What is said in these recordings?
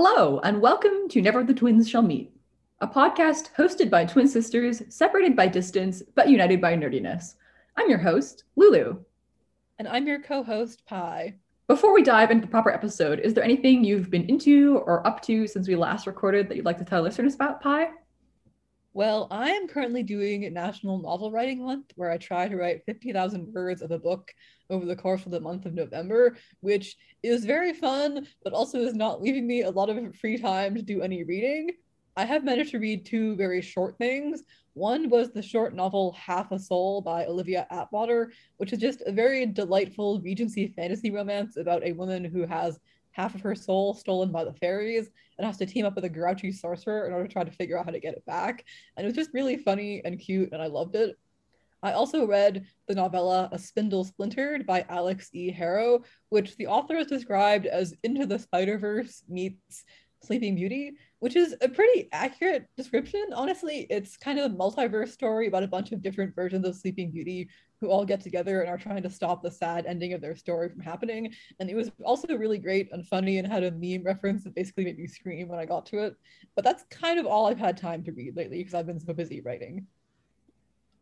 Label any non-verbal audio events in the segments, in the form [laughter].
Hello, and welcome to Never the Twins Shall Meet, a podcast hosted by twin sisters separated by distance but united by nerdiness. I'm your host, Lulu. And I'm your co host, Pi. Before we dive into the proper episode, is there anything you've been into or up to since we last recorded that you'd like to tell listeners about, Pi? Well, I am currently doing National Novel Writing Month, where I try to write 50,000 words of a book over the course of the month of November, which is very fun, but also is not leaving me a lot of free time to do any reading. I have managed to read two very short things. One was the short novel Half a Soul by Olivia Atwater, which is just a very delightful Regency fantasy romance about a woman who has half of her soul stolen by the fairies and has to team up with a grouchy sorcerer in order to try to figure out how to get it back. And it was just really funny and cute, and I loved it. I also read the novella A Spindle Splintered by Alix E. Harrow, which the author has described as Into the Spider Verse meets Sleeping Beauty, which is a pretty accurate description. Honestly, it's kind of a multiverse story about a bunch of different versions of Sleeping Beauty who all get together and are trying to stop the sad ending of their story from happening. And it was also really great and funny and had a meme reference that basically made me scream when I got to it. But that's kind of all I've had time to read lately because I've been so busy writing.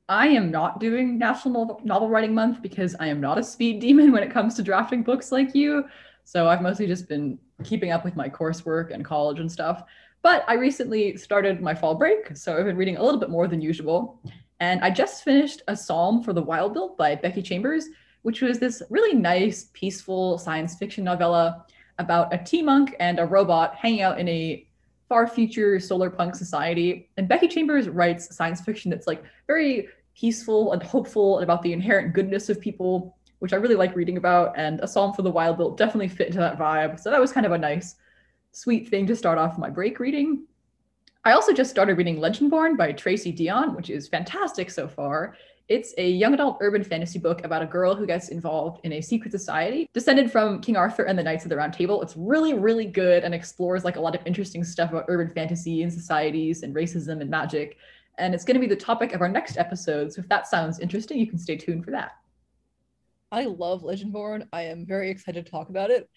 I am not doing National Novel Writing Month because I am not a speed demon when it comes to drafting books like you. So I've mostly just been keeping up with my coursework and college and stuff. But I recently started my fall break, so I've been reading a little bit more than usual. And I just finished A Psalm for the Wild-Built by Becky Chambers, which was this really nice, peaceful science fiction novella about a tea monk and a robot hanging out in a far future solar punk society. And Becky Chambers writes science fiction that's like very peaceful and hopeful and about the inherent goodness of people, which I really like reading about. And A Psalm for the Wild-Built definitely fit into that vibe. So that was kind of a nice, sweet thing to start off my break reading. I also just started reading Legendborn by Tracy Deonn, which is fantastic so far. It's a young adult urban fantasy book about a girl who gets involved in a secret society descended from King Arthur and the Knights of the Round Table. It's really, really good and explores like a lot of interesting stuff about urban fantasy and societies and racism and magic. And it's going to be the topic of our next episode. So if that sounds interesting, you can stay tuned for that. I love Legendborn. I am very excited to talk about it.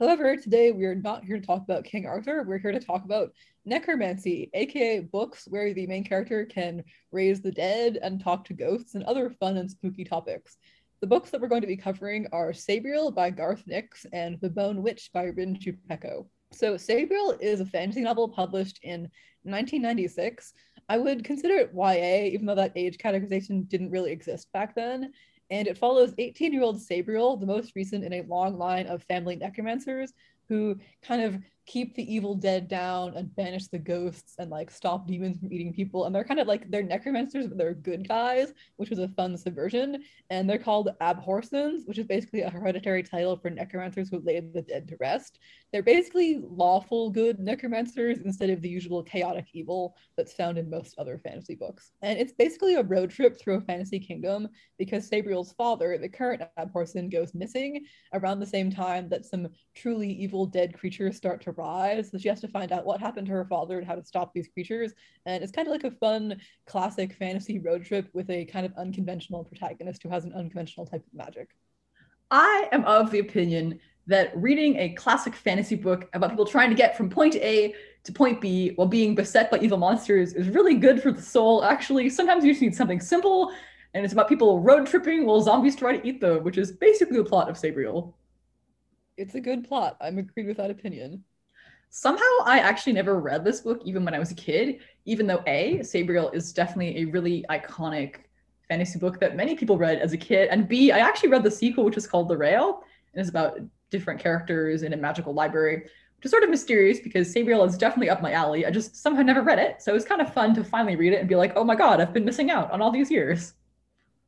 However, today we are not here to talk about King Arthur. We're here to talk about necromancy, aka books where the main character can raise the dead and talk to ghosts and other fun and spooky topics. The books that we're going to be covering are Sabriel by Garth Nix and The Bone Witch by Rin Chupeco. So, Sabriel is a fantasy novel published in 1996. I would consider it YA, even though that age categorization didn't really exist back then and it follows 18 year old Sabriel, the most recent in a long line of family necromancers who kind of keep the evil dead down and banish the ghosts and like stop demons from eating people. And they're kind of like they're necromancers, but they're good guys, which was a fun subversion. And they're called abhorsens, which is basically a hereditary title for necromancers who lay the dead to rest. They're basically lawful good necromancers instead of the usual chaotic evil that's found in most other fantasy books. And it's basically a road trip through a fantasy kingdom because Sabriel's father, the current abhorsen, goes missing around the same time that some truly evil dead creatures start to rise. So she has to find out what happened to her father and how to stop these creatures. And it's kind of like a fun, classic fantasy road trip with a kind of unconventional protagonist who has an unconventional type of magic. I am of the opinion that reading a classic fantasy book about people trying to get from point A to point B while being beset by evil monsters is really good for the soul. Actually, sometimes you just need something simple, and it's about people road tripping while zombies try to eat them, which is basically the plot of Sabriel. It's a good plot. I'm agreed with that opinion. Somehow, I actually never read this book even when I was a kid, even though A, Sabriel is definitely a really iconic fantasy book that many people read as a kid, and B, I actually read the sequel, which is called Lirael, and is about different characters in a magical library, which is sort of mysterious because Sabriel is definitely up my alley. I just somehow never read it, so it was kind of fun to finally read it and be like, oh my god, I've been missing out on all these years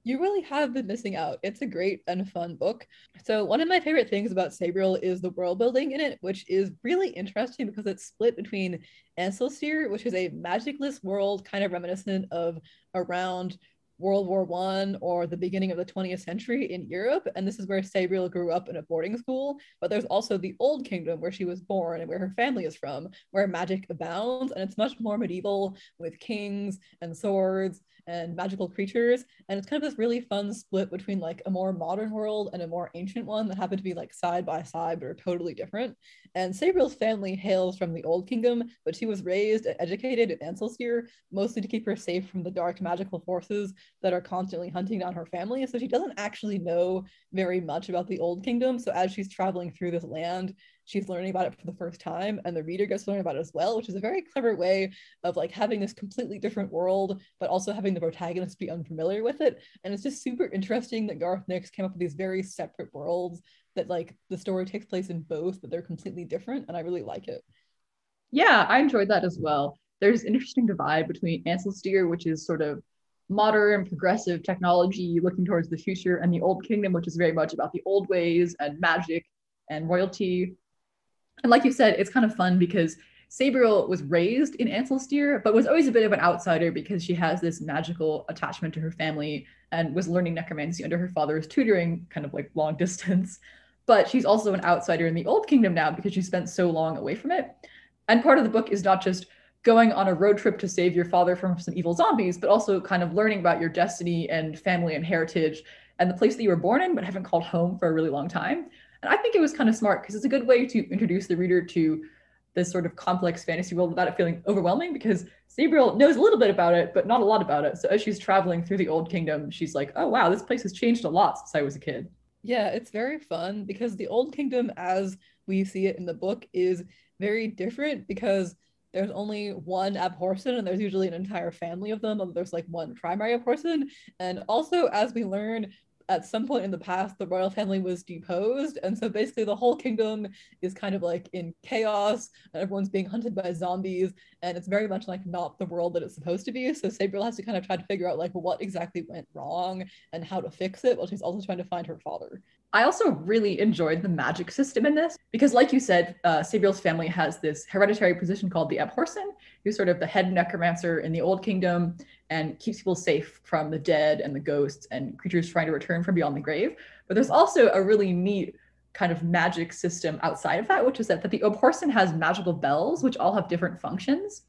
you really have been missing out. It's a great and fun book. So one of my favorite things about Sabriel is the world building in it, which is really interesting because it's split between Ancelstierre, which is a magicless world kind of reminiscent of around World War One or the beginning of the 20th century in Europe. And this is where Sabriel grew up in a boarding school. But there's also the Old Kingdom where she was born and where her family is from, where magic abounds. And it's much more medieval with kings and swords and magical creatures. And it's kind of this really fun split between like a more modern world and a more ancient one that happen to be like side by side but are totally different. And Sabriel's family hails from the Old Kingdom, but she was raised and educated in Ancelstierre, mostly to keep her safe from the dark magical forces that are constantly hunting down her family. So she doesn't actually know very much about the Old Kingdom. So as she's traveling through this land, she's learning about it for the first time and the reader gets to learn about it as well which is a very clever way of like having this completely different world but also having the protagonist be unfamiliar with it. And it's just super interesting that garth nix came up with these very separate worlds that like the story takes place in both but they're completely different and i really like it. Yeah i enjoyed that as well. There's an interesting divide between Ancelstierre which is sort of modern progressive technology looking towards the future and the old kingdom which is very much about the old ways and magic and royalty and like you said, it's kind of fun because Sabriel was raised in Ancelstierre, but was always a bit of an outsider because she has this magical attachment to her family and was learning necromancy under her father's tutoring, kind of like long [laughs] distance. But she's also an outsider in the Old Kingdom now because she spent so long away from it. And part of the book is not just going on a road trip to save your father from some evil zombies, but also kind of learning about your destiny and family and heritage and the place that you were born in but haven't called home for a really long time. And I think it was kind of smart because it's a good way to introduce the reader to this sort of complex fantasy world without it feeling overwhelming because Sabriel knows a little bit about it, but not a lot about it. So as she's traveling through the old kingdom, she's like, oh wow, this place has changed a lot since I was a kid. Yeah, it's very fun because the old kingdom as we see it in the book is very different because there's only one abhorsen and there's usually an entire family of them there's like one primary abhorsen and also as we learn at some point in the past the royal family was deposed and so basically the whole kingdom is kind of like in chaos and everyone's being hunted by zombies and it's very much like not the world that it's supposed to be. So sabriel has to kind of try to figure out like what exactly went wrong and how to fix it while she's also trying to find her father. I also really enjoyed the magic system in this because, like you said, uh, Sabriel's family has this hereditary position called the Abhorsen, who's sort of the head necromancer in the Old Kingdom and keeps people safe from the dead and the ghosts and creatures trying to return from beyond the grave. But there's also a really neat kind of magic system outside of that, which is that, that the Abhorsen has magical bells, which all have different functions.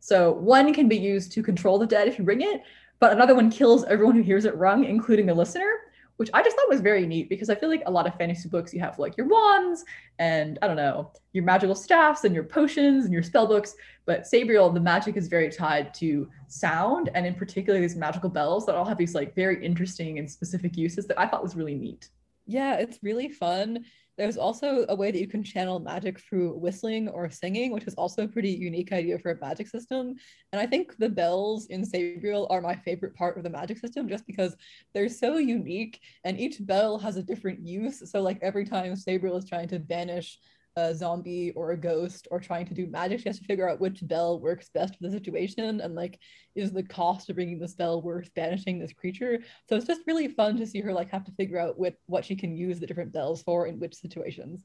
So one can be used to control the dead if you ring it, but another one kills everyone who hears it rung, including the listener which I just thought was very neat because I feel like a lot of fantasy books you have like your wands and I don't know, your magical staffs and your potions and your spell books. But Sabriel, the magic is very tied to sound and in particular these magical bells that all have these like very interesting and specific uses that I thought was really neat. Yeah, it's really fun. There's also a way that you can channel magic through whistling or singing, which is also a pretty unique idea for a magic system. And I think the bells in Sabriel are my favorite part of the magic system just because they're so unique and each bell has a different use. So like every time Sabriel is trying to banish a zombie or a ghost or trying to do magic, she has to figure out which bell works best for the situation and like is the cost of bringing the spell worth banishing this creature. So it's just really fun to see her like have to figure out what what she can use the different bells for in which situations.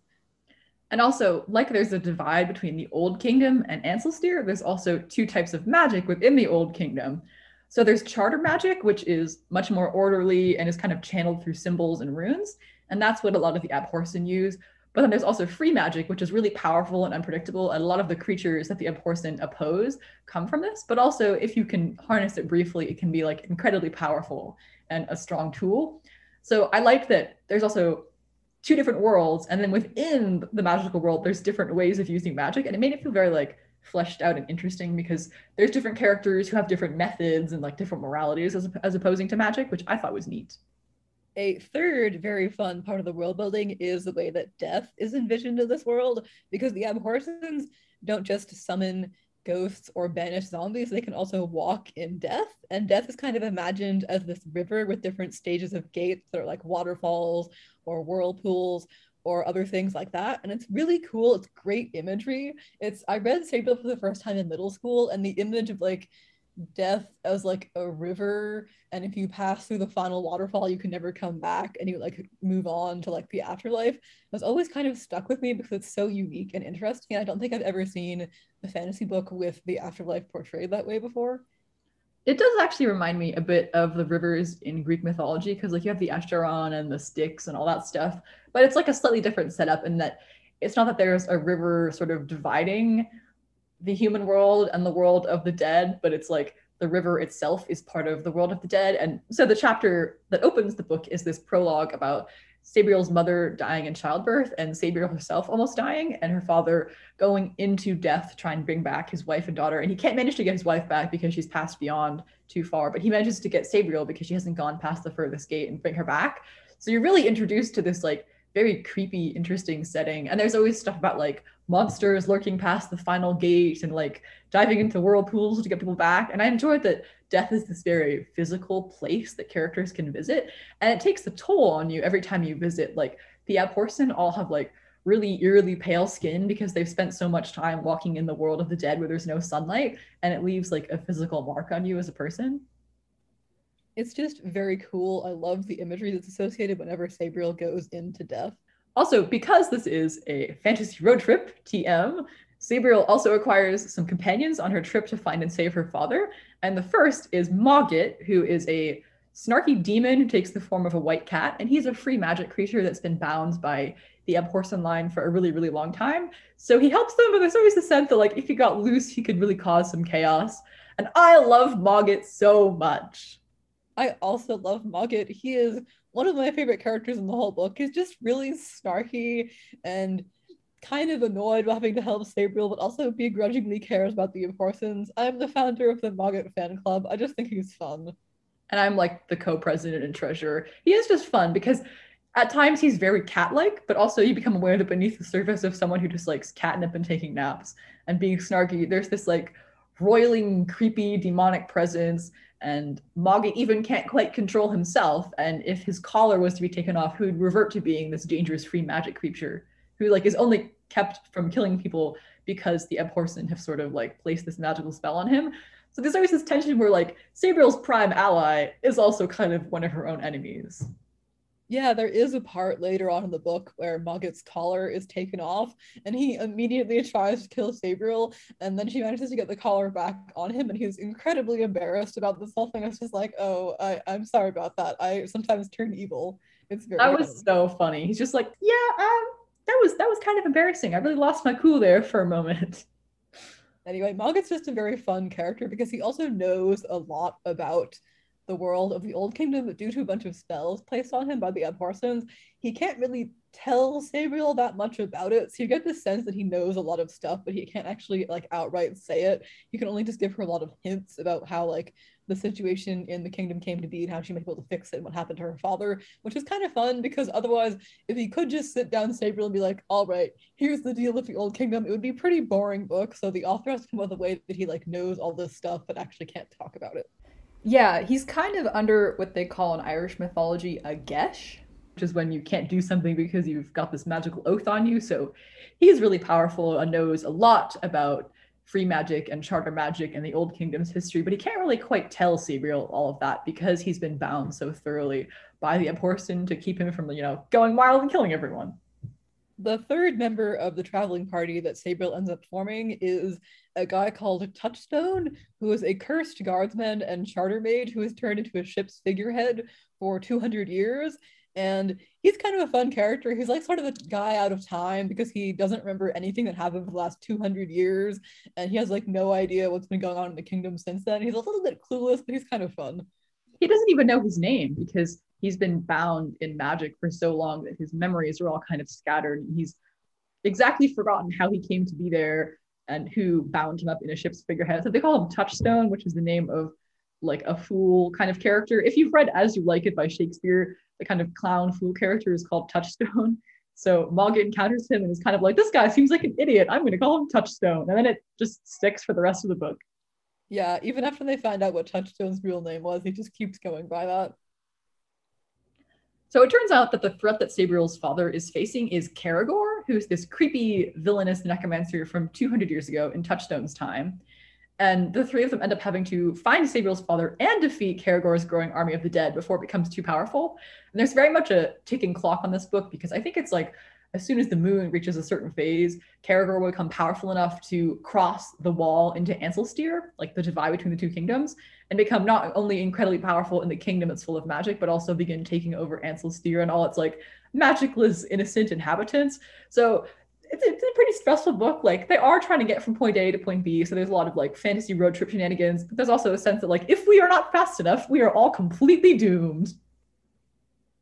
And also, like there's a divide between the Old Kingdom and Ancelstierre, there's also two types of magic within the Old Kingdom. So there's charter magic, which is much more orderly and is kind of channeled through symbols and runes. And that's what a lot of the Abhorsen use. But then there's also free magic, which is really powerful and unpredictable. And a lot of the creatures that the Abhorsen oppose come from this. But also, if you can harness it briefly, it can be like incredibly powerful and a strong tool. So I like that there's also two different worlds. And then within the magical world, there's different ways of using magic. And it made it feel very like fleshed out and interesting because there's different characters who have different methods and like different moralities as, as opposing to magic, which I thought was neat. A third very fun part of the world building is the way that death is envisioned in this world, because the Abhorsens don't just summon ghosts or banish zombies, they can also walk in death. And death is kind of imagined as this river with different stages of gates that are like waterfalls or whirlpools or other things like that. And it's really cool. It's great imagery. It's I read Sabriel for the first time in middle school, and the image of like death as like a river and if you pass through the final waterfall you can never come back and you like move on to like the afterlife was always kind of stuck with me because it's so unique and interesting i don't think i've ever seen a fantasy book with the afterlife portrayed that way before. It does actually remind me a bit of the rivers in Greek mythology because like you have the Acheron and the Styx and all that stuff, but it's like a slightly different setup in that it's not that there's a river sort of dividing the human world and the world of the dead, but it's like the river itself is part of the world of the dead. And so the chapter that opens the book is this prologue about Sabriel's mother dying in childbirth and Sabriel herself almost dying and her father going into death trying to try and bring back his wife and daughter. And he can't manage to get his wife back because she's passed beyond too far, but he manages to get Sabriel because she hasn't gone past the furthest gate and bring her back. So you're really introduced to this like very creepy, interesting setting. And there's always stuff about like monsters lurking past the final gate and like diving into whirlpools to get people back. And I enjoyed that death is this very physical place that characters can visit. And it takes a toll on you every time you visit. Like the Abhorsen all have like really eerily pale skin because they've spent so much time walking in the world of the dead where there's no sunlight and it leaves like a physical mark on you as a person. It's just very cool. I love the imagery that's associated whenever Sabriel goes into death. Also, because this is a fantasy road trip, TM, Sabriel also acquires some companions on her trip to find and save her father. And the first is Mogget, who is a snarky demon who takes the form of a white cat. And he's a free magic creature that's been bound by the Abhorsen line for a really, really long time. So he helps them, but there's always the sense that, like, if he got loose, he could really cause some chaos. And I love Mogget so much. I also love Mogget. He is one of my favorite characters in the whole book. is just really snarky and kind of annoyed about having to help Sabriel, but also begrudgingly cares about the Abhorsens. I'm the founder of the Mogget fan club. I just think he's fun. And I'm like the co-president and treasurer. He is just fun because at times he's very cat-like, but also you become aware that beneath the surface of someone who just likes catnip and taking naps and being snarky, there's this like roiling, creepy, demonic presence and Mogget even can't quite control himself. And if his collar was to be taken off, he would revert to being this dangerous free magic creature who like is only kept from killing people because the Abhorsen have sort of like placed this magical spell on him. So there's always this tension where like Sabriel's prime ally is also kind of one of her own enemies. Yeah, there is a part later on in the book where Mogget's collar is taken off and he immediately [laughs] tries to kill Sabriel and then she manages to get the collar back on him and he's incredibly embarrassed about this whole thing. It's just like, oh, I, I'm sorry about that. I sometimes turn evil. It's very That was funny. so funny. He's just like, yeah, um, that was that was kind of embarrassing. I really lost my cool there for a moment. [laughs] Anyway, Mogget's just a very fun character because he also knows a lot about the world of the Old Kingdom due to a bunch of spells placed on him by the Abhorsens. He can't really tell Sabriel that much about it, so you get the sense that he knows a lot of stuff, but he can't actually like outright say it. He can only just give her a lot of hints about how like the situation in the kingdom came to be and how she might be able to fix it and what happened to her father, which is kind of fun because otherwise, if he could just sit down Sabriel and be like, all right, here's the deal with the old kingdom, it would be pretty boring book. So the author has to come up with a way that he like knows all this stuff but actually can't talk about it. Yeah, he's kind of under what they call in Irish mythology a geas, which is when you can't do something because you've got this magical oath on you. So he's really powerful and knows a lot about free magic and charter magic and the Old Kingdom's history, but he can't really quite tell Sabriel all of that because he's been bound so thoroughly by the Abhorsen to keep him from, you know, going wild and killing everyone. The third member of the traveling party that Sabriel ends up forming is a guy called Touchstone, who is a cursed guardsman and charter mage who has turned into a ship's figurehead for 200 years. And he's kind of a fun character. He's like sort of a guy out of time because he doesn't remember anything that happened for the last 200 years. And he has like no idea what's been going on in the kingdom since then. He's a little bit clueless, but he's kind of fun. He doesn't even know his name because he's been bound in magic for so long that his memories are all kind of scattered. He's exactly forgotten how he came to be there and who bound him up in a ship's figurehead. So they call him Touchstone, which is the name of like a fool kind of character. If you've read As You Like It by Shakespeare, the kind of clown fool character is called Touchstone. So Mogget encounters him and is kind of like, this guy seems like an idiot. I'm going to call him Touchstone. And then it just sticks for the rest of the book. Yeah, even after they find out what Touchstone's real name was, he just keeps going by that. So it turns out that the threat that Sabriel's father is facing is Kerrigor, who's this creepy, villainous necromancer from 200 years ago in Touchstone's time. And the three of them end up having to find Sabriel's father and defeat Kerrigor's growing army of the dead before it becomes too powerful. And there's very much a ticking clock on this book because I think it's like as soon as the moon reaches a certain phase, Kerrigor will become powerful enough to cross the wall into Ancelstierre, like the divide between the two kingdoms, and become not only incredibly powerful in the kingdom that's full of magic, but also begin taking over Ansel's Ancelstierre and all its like magicless, innocent inhabitants. So it's, it's a pretty stressful book. Like they are trying to get from point A to point B, so there's a lot of like fantasy road trip shenanigans. But there's also a sense that like if we are not fast enough, we are all completely doomed.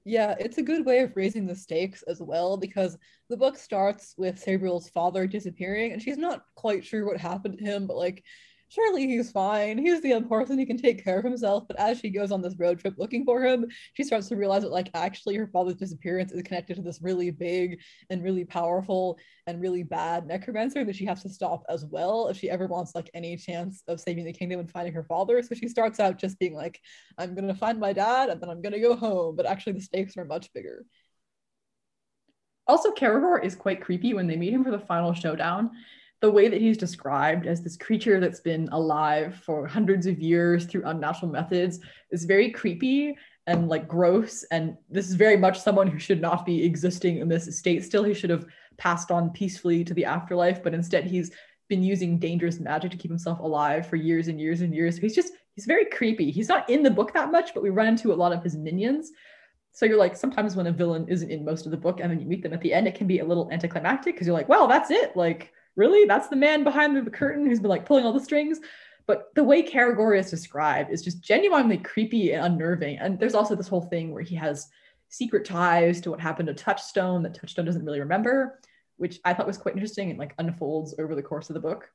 Yeah, it's a good way of raising the stakes as well because the book starts with Sabriel's father disappearing and she's not quite sure what happened to him, but like surely he's fine. He's the person he can take care of himself. But as she goes on this road trip looking for him, she starts to realize that like actually her father's disappearance is connected to this really big and really powerful and really bad necromancer that she has to stop as well if she ever wants like any chance of saving the kingdom and finding her father. So she starts out just being like, I'm gonna find my dad and then I'm gonna go home. But actually the stakes are much bigger. Also, Kerrigor is quite creepy when they meet him for the final showdown the way that he's described as this creature that's been alive for hundreds of years through unnatural methods is very creepy and like gross. And this is very much someone who should not be existing in this state still. He should have passed on peacefully to the afterlife, but instead he's been using dangerous magic to keep himself alive for years and years and years. He's just, he's very creepy. He's not in the book that much, but we run into a lot of his minions. So you're like, sometimes when a villain isn't in most of the book and then you meet them at the end, it can be a little anticlimactic because you're like, well, that's it. Like, really? That's the man behind the curtain who's been like pulling all the strings. But the way Kerrigor is described is just genuinely creepy and unnerving. And there's also this whole thing where he has secret ties to what happened to Touchstone that Touchstone doesn't really remember, which I thought was quite interesting and like unfolds over the course of the book.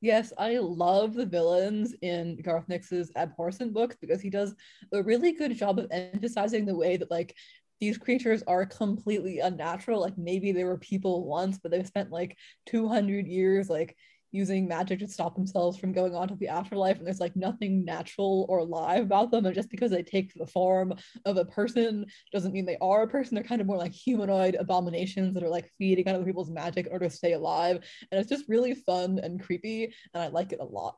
Yes, I love the villains in Garth Nix's Abhorsen books because he does a really good job of emphasizing the way that like these creatures are completely unnatural. Like maybe they were people once, but they've spent like 200 years like using magic to stop themselves from going on to the afterlife and there's like nothing natural or alive about them. And just because they take the form of a person doesn't mean they are a person. They're kind of more like humanoid abominations that are like feeding on other people's magic in order to stay alive. And it's just really fun and creepy and i like it a lot.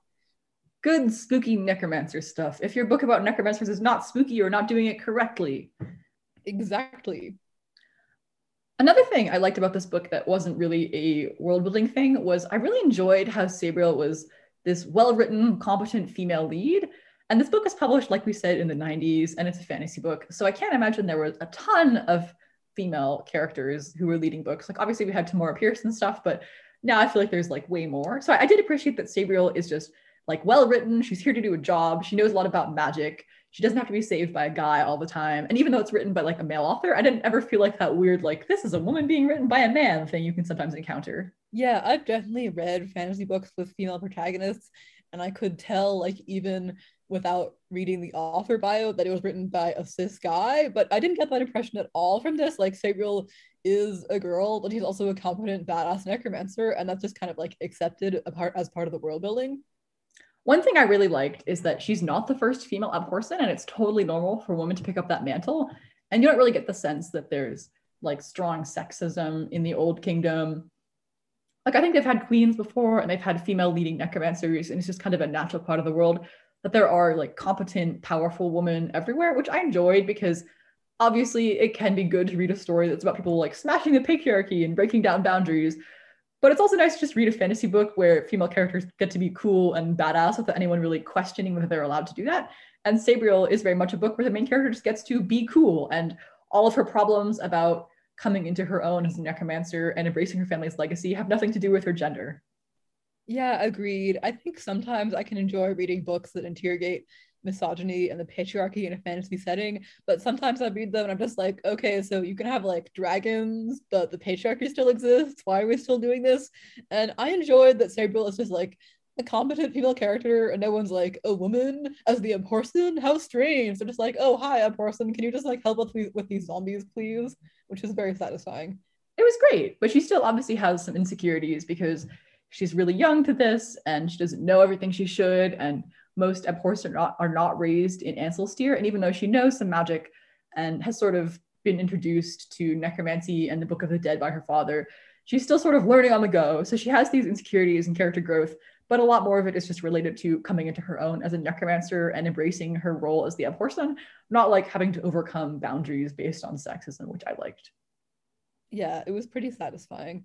Good spooky necromancer stuff. If your book about necromancers is not spooky you're not doing it correctly Exactly. Another thing I liked about this book that wasn't really a world building thing was I really enjoyed how Sabriel was this well written, competent female lead. And this book was published, like we said, in the 90s, and it's a fantasy book. So I can't imagine there was a ton of female characters who were leading books. Like, obviously, we had Tamora Pierce and stuff, but now I feel like there's like way more. So I did appreciate that Sabriel is just like well written. She's here to do a job. She knows a lot about magic she doesn't have to be saved by a guy all the time. And even though it's written by like a male author, I didn't ever feel like that weird, like, this is a woman being written by a man thing you can sometimes encounter. Yeah, I've definitely read fantasy books with female protagonists, and I could tell, like, even without reading the author bio, that it was written by a cis guy. But I didn't get that impression at all from this. Like, Sabriel is a girl, but he's also a competent badass necromancer, and that's just kind of like accepted apart as part of the world building. One thing I really liked is that she's not the first female Abhorsen, and it's totally normal for women to pick up that mantle. And you don't really get the sense that there's like strong sexism in the Old Kingdom. Like I think they've had queens before, and they've had female leading necromancers, and it's just kind of a natural part of the world that there are like competent, powerful women everywhere, which I enjoyed because obviously it can be good to read a story that's about people like smashing the patriarchy and breaking down boundaries but it's also nice to just read a fantasy book where female characters get to be cool and badass without anyone really questioning whether they're allowed to do that. And Sabriel is very much a book where the main character just gets to be cool and all of her problems about coming into her own as a necromancer and embracing her family's legacy have nothing to do with her gender. Yeah, agreed. I think sometimes I can enjoy reading books that interrogate misogyny and the patriarchy in a fantasy setting. But sometimes I read them and I'm just like, okay, so you can have like dragons, but the patriarchy still exists. Why are we still doing this? And I enjoyed that Sabriel is just like a competent female character and no one's like a woman as the person how strange they're just like oh hi a person can you just like help us with, with these zombies please which is very satisfying it was great but she still obviously has some insecurities because she's really young to this and she doesn't know everything she should and most abhors are not are not raised in Ancelstierre, and even though she knows some magic and has sort of been introduced to necromancy and the Book of the Dead by her father, she's still sort of learning on the go. So she has these insecurities and character growth, but a lot more of it is just related to coming into her own as a necromancer and embracing her role as the Abhorsen, not like having to overcome boundaries based on sexism, which I liked. Yeah, it was pretty satisfying.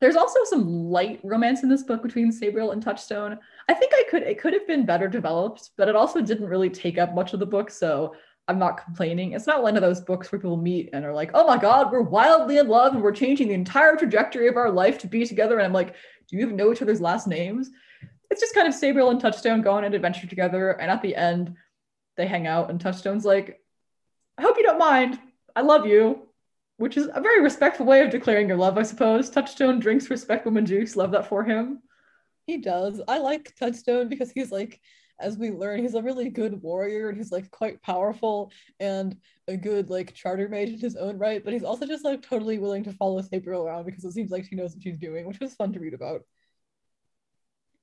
There's also some light romance in this book between Sabriel and Touchstone. I think I could it could have been better developed, but it also didn't really take up much of the book, so I'm not complaining. It's not one of those books where people meet and are like, "Oh my god, we're wildly in love and we're changing the entire trajectory of our life to be together." And I'm like, "Do you even know each other's last names?" It's just kind of Sabriel and Touchstone going on an adventure together, and at the end, they hang out, and Touchstone's like, "I hope you don't mind. I love you." Which is a very respectful way of declaring your love, I suppose. Touchstone drinks respect woman juice. Love that for him. He does. I like Touchstone because he's like, as we learn, he's a really good warrior and he's like quite powerful and a good like charter mage in his own right. But he's also just like totally willing to follow Sabriel around because it seems like she knows what she's doing, which was fun to read about.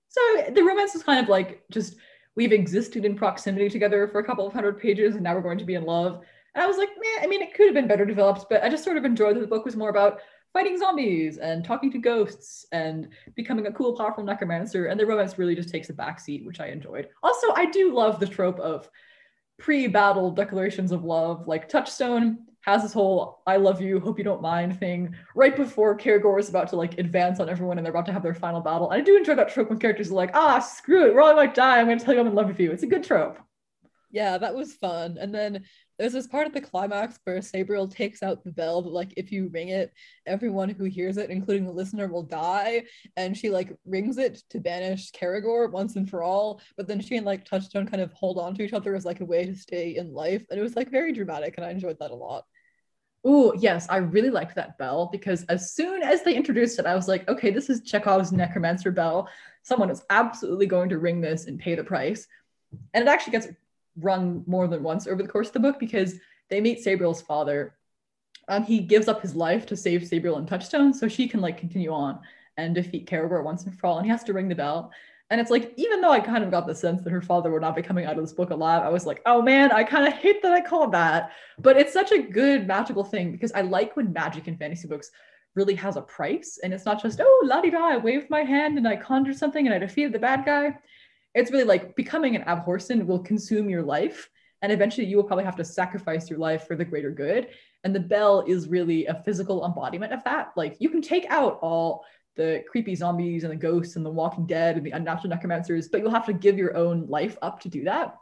So the romance is kind of like just we've existed in proximity together for a couple of hundred pages and now we're going to be in love and I was like, man, I mean, it could have been better developed, but I just sort of enjoyed that the book was more about fighting zombies and talking to ghosts and becoming a cool, powerful necromancer. And the romance really just takes a backseat, which I enjoyed. Also, I do love the trope of pre-battle declarations of love. Like Touchstone has this whole "I love you, hope you don't mind" thing right before Kerrigor is about to like advance on everyone and they're about to have their final battle. And I do enjoy that trope when characters are like, "Ah, screw it, we're all might die. I'm going to tell you I'm in love with you." It's a good trope. Yeah, that was fun. And then there's this part of the climax where Sabriel takes out the bell like if you ring it, everyone who hears it, including the listener, will die. And she like rings it to banish Kerrigor once and for all. But then she and like Touchstone kind of hold on to each other as like a way to stay in life. And it was like very dramatic, and I enjoyed that a lot. Oh, yes, I really liked that bell because as soon as they introduced it, I was like, okay, this is Chekhov's necromancer bell. Someone is absolutely going to ring this and pay the price. And it actually gets run more than once over the course of the book because they meet Sabriel's father. and he gives up his life to save Sabriel and Touchstone so she can like continue on and defeat Kerrigor once and for all. And he has to ring the bell. And it's like, even though I kind of got the sense that her father would not be coming out of this book alive, I was like, oh man, I kind of hate that I called that. But it's such a good magical thing because I like when magic in fantasy books really has a price. And it's not just, oh, la di da, I waved my hand and I conjured something and I defeated the bad guy it's really like becoming an abhorsen will consume your life. And eventually you will probably have to sacrifice your life for the greater good. And the bell is really a physical embodiment of that. Like you can take out all the creepy zombies and the ghosts and the walking dead and the unnatural necromancers but you'll have to give your own life up to do that.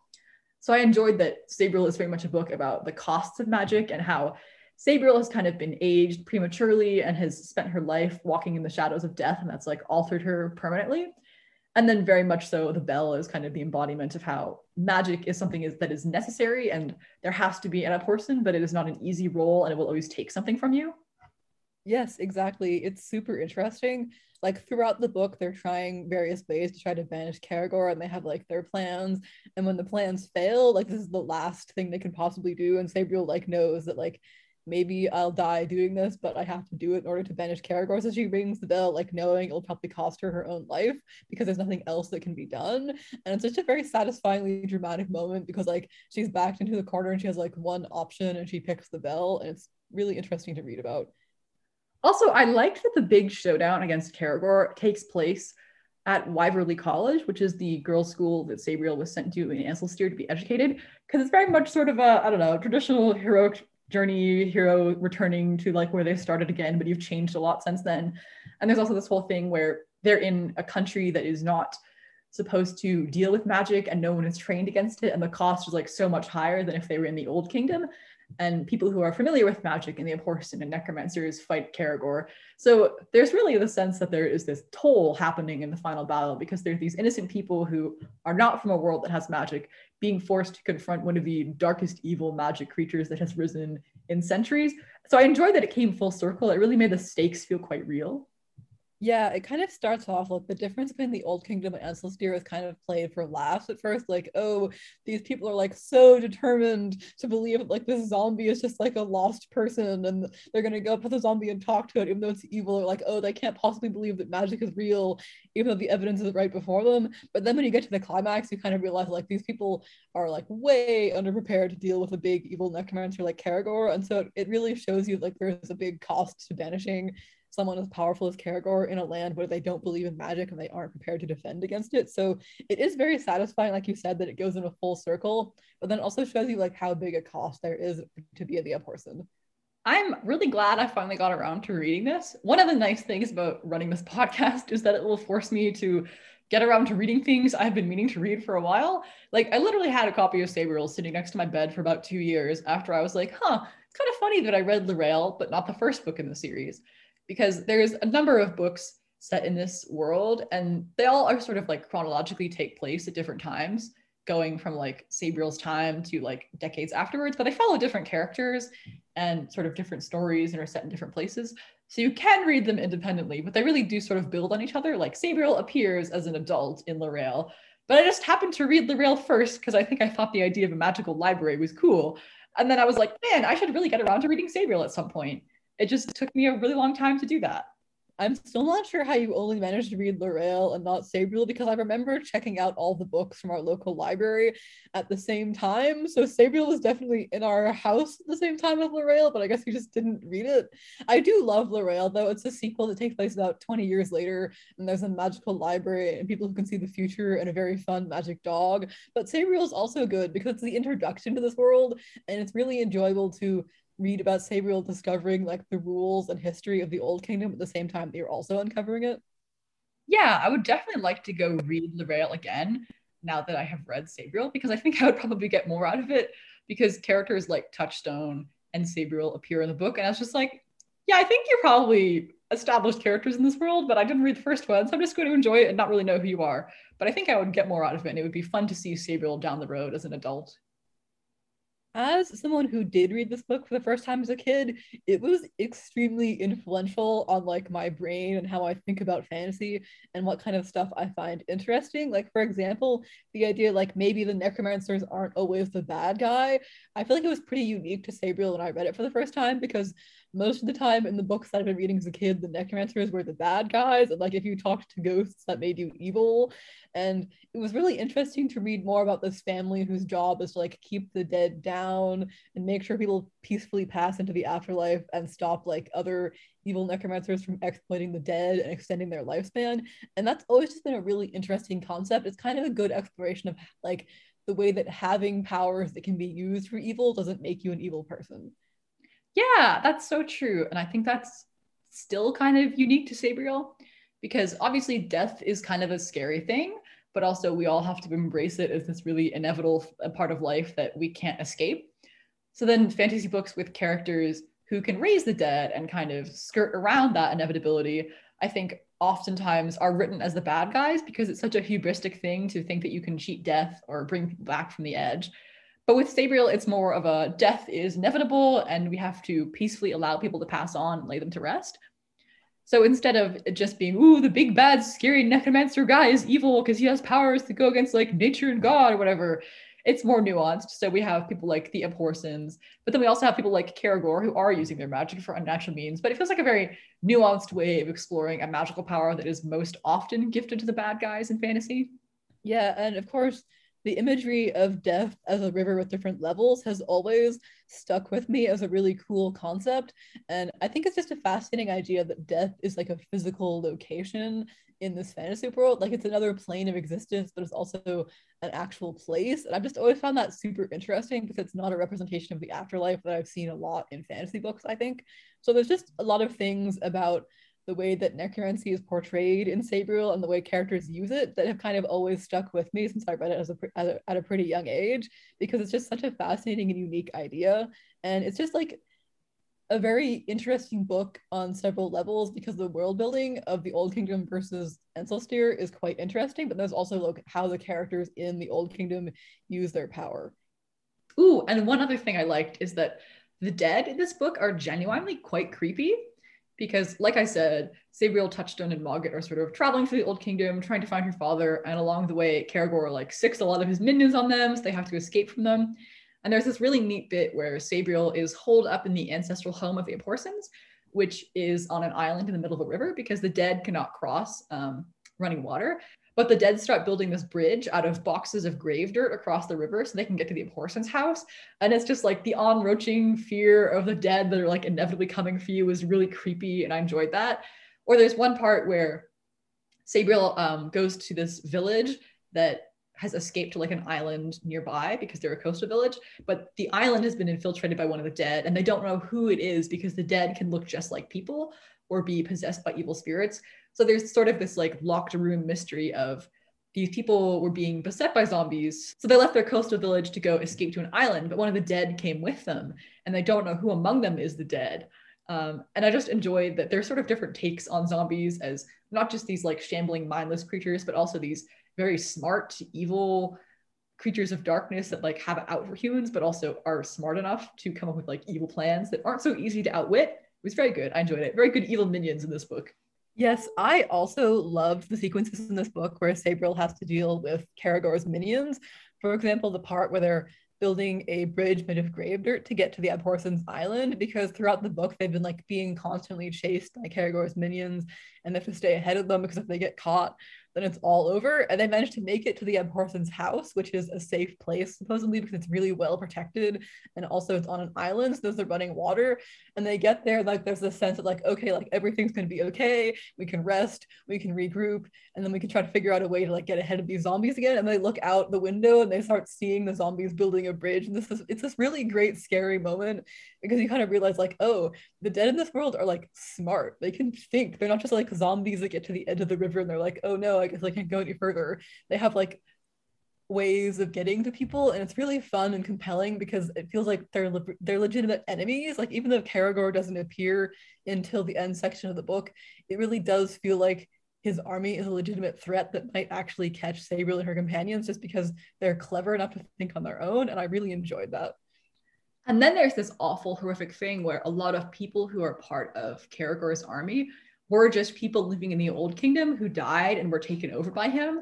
So i enjoyed that sabriel is very much a book about the costs of magic and how sabriel has kind of been aged prematurely and has spent her life walking in the shadows of death and that's like altered her permanently and then very much so the bell is kind of the embodiment of how magic is something is, that is necessary and there has to be an person but it is not an easy role and it will always take something from you. Yes exactly. It's super interesting. Like throughout the book they're trying various ways to try to banish Kerrigor and they have like their plans. And when the plans fail like this is the last thing they can possibly do and Sabriel like knows that like maybe I'll die doing this, but I have to do it in order to banish Kerrigor. So she rings the bell, like knowing it'll probably cost her her own life because there's nothing else that can be done. And it's such a very satisfyingly dramatic moment because like she's backed into the corner and she has like one option and she picks the bell. And it's really interesting to read about. Also, I liked that the big showdown against Kerrigor takes place at Wyverley College, which is the girls' school that Sabriel was sent to in Ancelstierre to be educated, because it's very much sort of a, I don't know, traditional heroic journey hero returning to like where they started again, but you've changed a lot since then. And there's also this whole thing where they're in a country that is not supposed to deal with magic and no one is trained against it and the cost is like so much higher than if they were in the old kingdom and people who are familiar with magic and the Abhorsen and necromancers fight Kerrigor. So there's really the sense that there is this toll happening in the final battle because there are these innocent people who are not from a world that has magic being forced to confront one of the darkest evil magic creatures that has risen in centuries. So I enjoyed that it came full circle. It really made the stakes feel quite real. Yeah, it kind of starts off like the difference between the Old Kingdom and Ancelstierre is kind of played for laughs at first. Like, oh, these people are like so determined to believe like this zombie is just like a lost person and they're gonna go up to the zombie and talk to it, even though it's evil. Or like, oh, they can't possibly believe that magic is real, even though the evidence is right before them. But then when you get to the climax, you kind of realize like these people are like way underprepared to deal with a big evil necromancer like Kerrigor. And so it really shows you like there's a big cost to banishing someone as powerful as Kerrigor in a land where they don't believe in magic and they aren't prepared to defend against it. So it is very satisfying, like you said, that it goes in a full circle, but then also shows you like how big a cost there is to be a the person. I'm really glad I finally got around to reading this. One of the nice things about running this [laughs] podcast is that it will force me to get around to reading things I've been meaning to read for a while. Like I literally had a copy of Sabriel sitting next to my bed for about two years after I was like, huh, it's kind of funny that I read Lirael, but not the first book in the series. Because there's a number of books set in this world, and they all are sort of like chronologically take place at different times going from like Sabriel's time to like decades afterwards, but they follow different characters and sort of different stories and are set in different places. So you can read them independently, but they really do sort of build on each other. Like Sabriel appears as an adult in Lirael, but I just happened to read Lirael first because I think I thought the idea of a magical library was cool. And then I was like, man, I should really get around to reading Sabriel at some point. It just took me a really long time to do that. I'm still not sure how you only managed to read Lirael and not Sabriel because I remember checking out all the books from our local library at the same time. So Sabriel was definitely in our house at the same time as Lirael, but I guess we just didn't read it. I do love Lirael though. It's a sequel that takes place about 20 years later, and there's a magical library and people who can see the future and a very fun magic dog. But Sabriel is also good because it's the introduction to this world, and it's really enjoyable to read about Sabriel discovering like the rules and history of the Old Kingdom at the same time that you're also uncovering it? Yeah, I would definitely like to go read Lirael again now that I have read Sabriel because I think I would probably get more out of it because characters like Touchstone and Sabriel appear in the book, and I was just like, yeah, I think you're probably established characters in this world, but I didn't read the first one, so I'm just going to enjoy it and not really know who you are. But I think I would get more out of it, and it would be fun to see Sabriel down the road as an adult as someone who did read this book for the first time as a kid, it was extremely influential on like my brain and how I think about fantasy and what kind of stuff I find interesting. Like for example, the idea like maybe the necromancers aren't always the bad guy. I feel like it was pretty unique to Sabriel when I read it for the first time because most of the time in the books that I've been reading as a kid, the necromancers were the bad guys. And like if you talked to ghosts, that made you evil. And it was really interesting to read more about this family whose job is to like keep the dead down and make sure people peacefully pass into the afterlife and stop like other evil necromancers from exploiting the dead and extending their lifespan. And that's always just been a really interesting concept. It's kind of a good exploration of like the way that having powers that can be used for evil doesn't make you an evil person. Yeah, that's so true. And I think that's still kind of unique to Sabriel because obviously death is kind of a scary thing, but also we all have to embrace it as this really inevitable part of life that we can't escape. So then fantasy books with characters who can raise the dead and kind of skirt around that inevitability, I think oftentimes are written as the bad guys because it's such a hubristic thing to think that you can cheat death or bring people back from the edge. But with Sabriel, it's more of a death is inevitable and we have to peacefully allow people to pass on and lay them to rest. So instead of just being, ooh, the big bad scary necromancer guy is evil because he has powers to go against like nature and God or whatever, it's more nuanced. So we have people like the Abhorsens, but then we also have people like Kerrigor who are using their magic for unnatural means. But it feels like a very nuanced way of exploring a magical power that is most often gifted to the bad guys in fantasy. Yeah, and of course, the imagery of death as a river with different levels has always stuck with me as a really cool concept. And I think it's just a fascinating idea that death is like a physical location in this fantasy world. Like it's another plane of existence, but it's also an actual place. And I've just always found that super interesting because it's not a representation of the afterlife that I've seen a lot in fantasy books, I think. So there's just a lot of things about the way that necromancy is portrayed in Sabriel and the way characters use it that have kind of always stuck with me since I read it as a, as a, at a pretty young age because it's just such a fascinating and unique idea and it's just like a very interesting book on several levels because the world building of the Old Kingdom versus Ancelstierre is quite interesting, but there's also like how the characters in the Old Kingdom use their power. Ooh, and one other thing I liked is that the dead in this book are genuinely quite creepy because like I said, Sabriel, Touchstone, and Mogget are sort of traveling through the Old Kingdom, trying to find her father, and along the way, Kerrigor like sicks a lot of his minions on them, so they have to escape from them. And there's this really neat bit where Sabriel is holed up in the ancestral home of the Abhorsens, which is on an island in the middle of a river because the dead cannot cross um, running water. But the dead start building this bridge out of boxes of grave dirt across the river so they can get to the Abhorsen's house. And it's just like the on-roaching fear of the dead that are like inevitably coming for you is really creepy. And I enjoyed that. Or there's one part where Sabriel um, goes to this village that has escaped to like an island nearby because they're a coastal village, but the island has been infiltrated by one of the dead and they don't know who it is because the dead can look just like people or be possessed by evil spirits. So there's sort of this like locked room mystery of these people were being beset by zombies. So they left their coastal village to go escape to an island, but one of the dead came with them and they don't know who among them is the dead. Um, and I just enjoyed that there's sort of different takes on zombies as not just these like shambling, mindless creatures, but also these very smart, evil creatures of darkness that like have it out for humans, but also are smart enough to come up with like evil plans that aren't so easy to outwit. It was very good. I enjoyed it. Very good evil minions in this book. Yes, I also loved the sequences in this book where Sabriel has to deal with Kerrigor's minions. For example, the part where they're building a bridge made of grave dirt to get to the Abhorsen's island because throughout the book they've been like being constantly chased by Kerrigor's minions and they have to stay ahead of them because if they get caught then it's all over. And they managed to make it to the Abhorsen's house, which is a safe place, supposedly, because it's really well protected. And also it's on an island, so there's the running water. And they get there, like there's this sense of like, okay, like everything's gonna be okay. We can rest, we can regroup, and then we can try to figure out a way to like get ahead of these zombies again. And they look out the window and they start seeing the zombies building a bridge. And this is it's this really great, scary moment because you kind of realize like, oh, the dead in this world are like smart. They can think. They're not just like zombies that get to the edge of the river and they're like, oh no, I guess I can't go any further. They have like ways of getting to people and it's really fun and compelling because it feels like they're le- they're legitimate enemies like even though Kerrigor doesn't appear until the end section of the book it really does feel like his army is a legitimate threat that might actually catch Sabriel and her companions just because they're clever enough to think on their own and I really enjoyed that and then there's this awful horrific thing where a lot of people who are part of Kerrigor's army were just people living in the old kingdom who died and were taken over by him.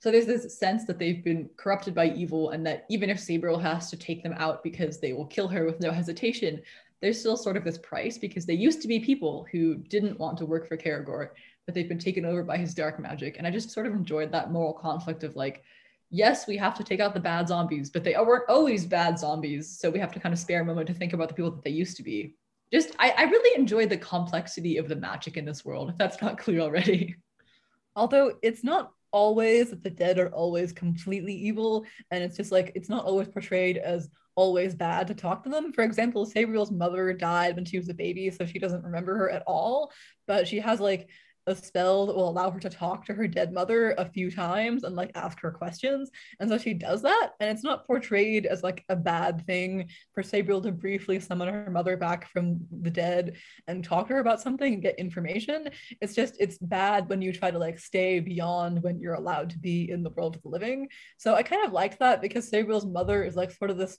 So there's this sense that they've been corrupted by evil, and that even if Sabriel has to take them out because they will kill her with no hesitation, there's still sort of this price because they used to be people who didn't want to work for Kerrigor, but they've been taken over by his dark magic. And I just sort of enjoyed that moral conflict of like, yes, we have to take out the bad zombies, but they weren't always bad zombies. So we have to kind of spare a moment to think about the people that they used to be just I, I really enjoy the complexity of the magic in this world, if that's not clear already. [laughs] Although it's not always that the dead are always completely evil, and it's just like it's not always portrayed as always bad to talk to them. For example, Sabriel's mother died when she was a baby, so she doesn't remember her at all, but she has like a spell that will allow her to talk to her dead mother a few times and like ask her questions. And so she does that. And it's not portrayed as like a bad thing for Sabriel to briefly summon her mother back from the dead and talk to her about something and get information. It's just, it's bad when you try to like stay beyond when you're allowed to be in the world of the living. So I kind of like that because Sabriel's mother is like sort of this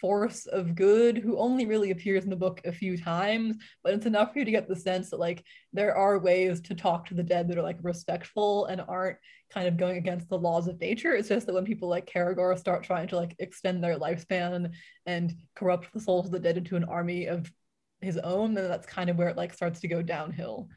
force of good who only really appears in the book a few times but it's enough for you to get the sense that like there are ways to talk to the dead that are like respectful and aren't kind of going against the laws of nature. It's just that when people like Kerrigor start trying to like extend their lifespan and corrupt the souls of the dead into an army of his own then that's kind of where it like starts to go downhill.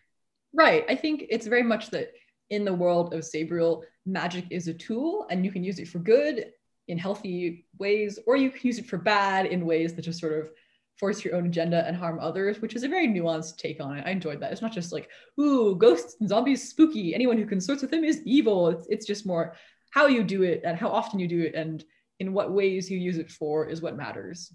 Right. I think it's very much that in the world of Sabriel, magic is a tool and you can use it for good in healthy ways, or you can use it for bad in ways that just sort of force your own agenda and harm others, which is a very nuanced take on it. I enjoyed that. It's not just like, ooh, ghosts and zombies spooky. Anyone who consorts with them is evil. It's, it's just more how you do it and how often you do it and in what ways you use it for is what matters.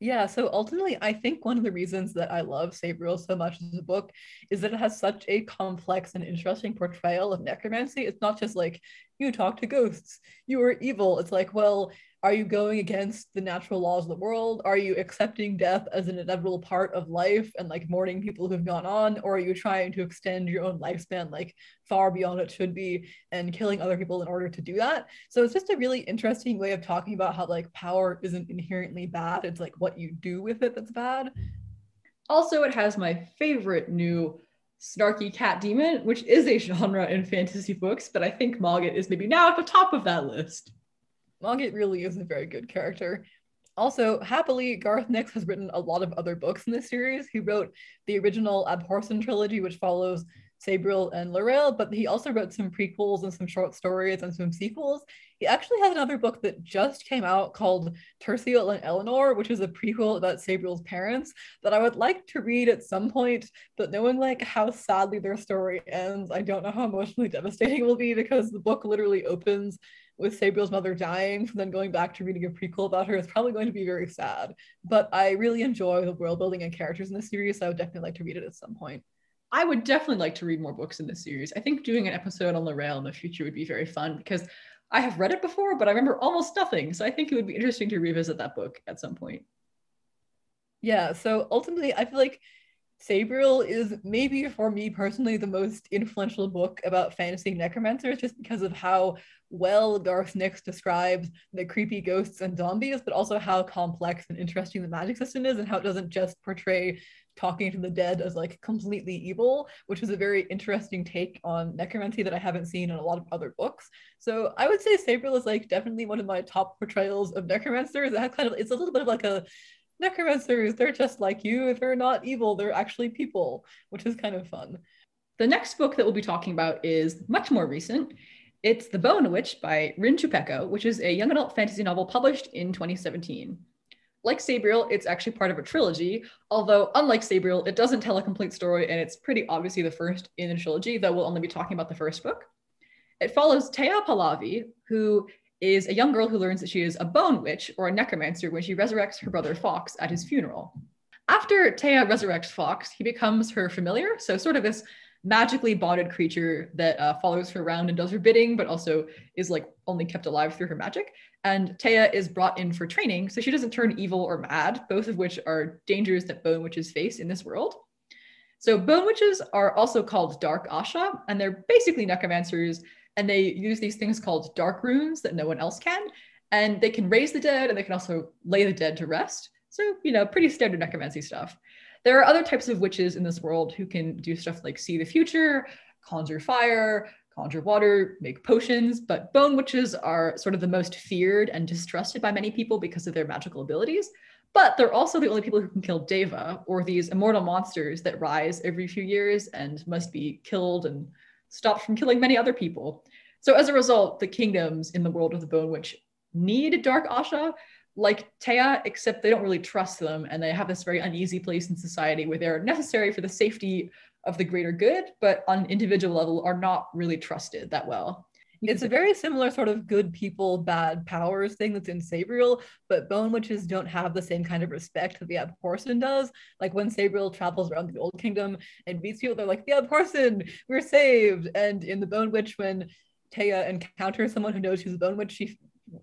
Yeah, so ultimately, I think one of the reasons that I love Sabriel so much as a book is that it has such a complex and interesting portrayal of necromancy. It's not just like you talk to ghosts, you are evil. It's like, well, are you going against the natural laws of the world? Are you accepting death as an inevitable part of life and like mourning people who've gone on? Or are you trying to extend your own lifespan like far beyond it should be and killing other people in order to do that? So it's just a really interesting way of talking about how like power isn't inherently bad. It's like what you do with it that's bad. Also, it has my favorite new snarky cat demon, which is a genre in fantasy books, but I think Mogget is maybe now at the top of that list. Mogget really is a very good character. Also, happily, Garth Nix has written a lot of other books in this series. He wrote the original Abhorsen trilogy, which follows Sabriel and Lirael, but he also wrote some prequels and some short stories and some sequels. He actually has another book that just came out called Terciel and Elinor, which is a prequel about Sabriel's parents that I would like to read at some point, but knowing like how sadly their story ends, I don't know how emotionally [laughs] devastating it will be because the book literally opens with Sabriel's mother dying, [laughs] then going back to reading a prequel about her is probably going to be very sad. But I really enjoy the world building and characters in the series, so I would definitely like to read it at some point. I would definitely like to read more books in this series. I think doing an episode on Lirael in the future would be very fun because I have read it before, but I remember almost nothing. So I think it would be interesting to revisit that book at some point. Yeah, so ultimately, I feel like Sabriel is maybe for me personally the most influential book about fantasy necromancers just because of how well Garth Nix describes the creepy ghosts and zombies, but also how complex and interesting the magic system is and how it doesn't just portray talking to the dead as like completely evil, which is a very interesting take on necromancy that I haven't seen in a lot of other books. So I would say Sabriel is like definitely one of my top portrayals of necromancers. It has kind of it's a little bit of like a necromancers, they're just like you. They're not evil, they're actually people, which is kind of fun. The next book that we'll be talking about is much more recent. It's The Bone Witch by Rin Chupeco, which is a young adult fantasy novel published in 2017. Like Sabriel, it's actually part of a trilogy, although unlike Sabriel, it doesn't tell a complete story and it's pretty obviously the first in a trilogy, though we'll only be talking about the first book. It follows Tea Pahlavi, who is a young girl who learns that she is a bone witch or a necromancer when she resurrects her brother Fox at his funeral. After Tea resurrects Fox, he becomes her familiar, so sort of this magically bonded creature that uh, follows her around and does her bidding, but also is like only kept alive through her magic. And Tea is brought in for training, so she doesn't turn evil or mad, both of which are dangers that bone witches face in this world. So bone witches are also called dark asha, and they're basically necromancers, and they use these things called dark runes that no one else can. And they can raise the dead, and they can also lay the dead to rest. So, you know, pretty standard necromancy stuff. There are other types of witches in this world who can do stuff like see the future, conjure fire, conjure water, make potions, but bone witches are sort of the most feared and distrusted by many people because of their magical abilities. But they're also the only people who can kill Daeva, or these immortal monsters that rise every few years and must be killed and stopped from killing many other people. So as a result, the kingdoms in the world of the Bone Witch need Dark Asha, like Tea, except they don't really trust them, and they have this very uneasy place in society where they're necessary for the safety of the greater good, but on individual level are not really trusted that well. It's a very similar sort of good people, bad powers thing that's in Sabriel, but Bone Witches don't have the same kind of respect that the Abhorsen does. Like when Sabriel travels around the Old Kingdom and meets people, they're like, the Abhorsen, we're saved. And in the Bone Witch, when Tea encounters someone who knows she's a Bone Witch, she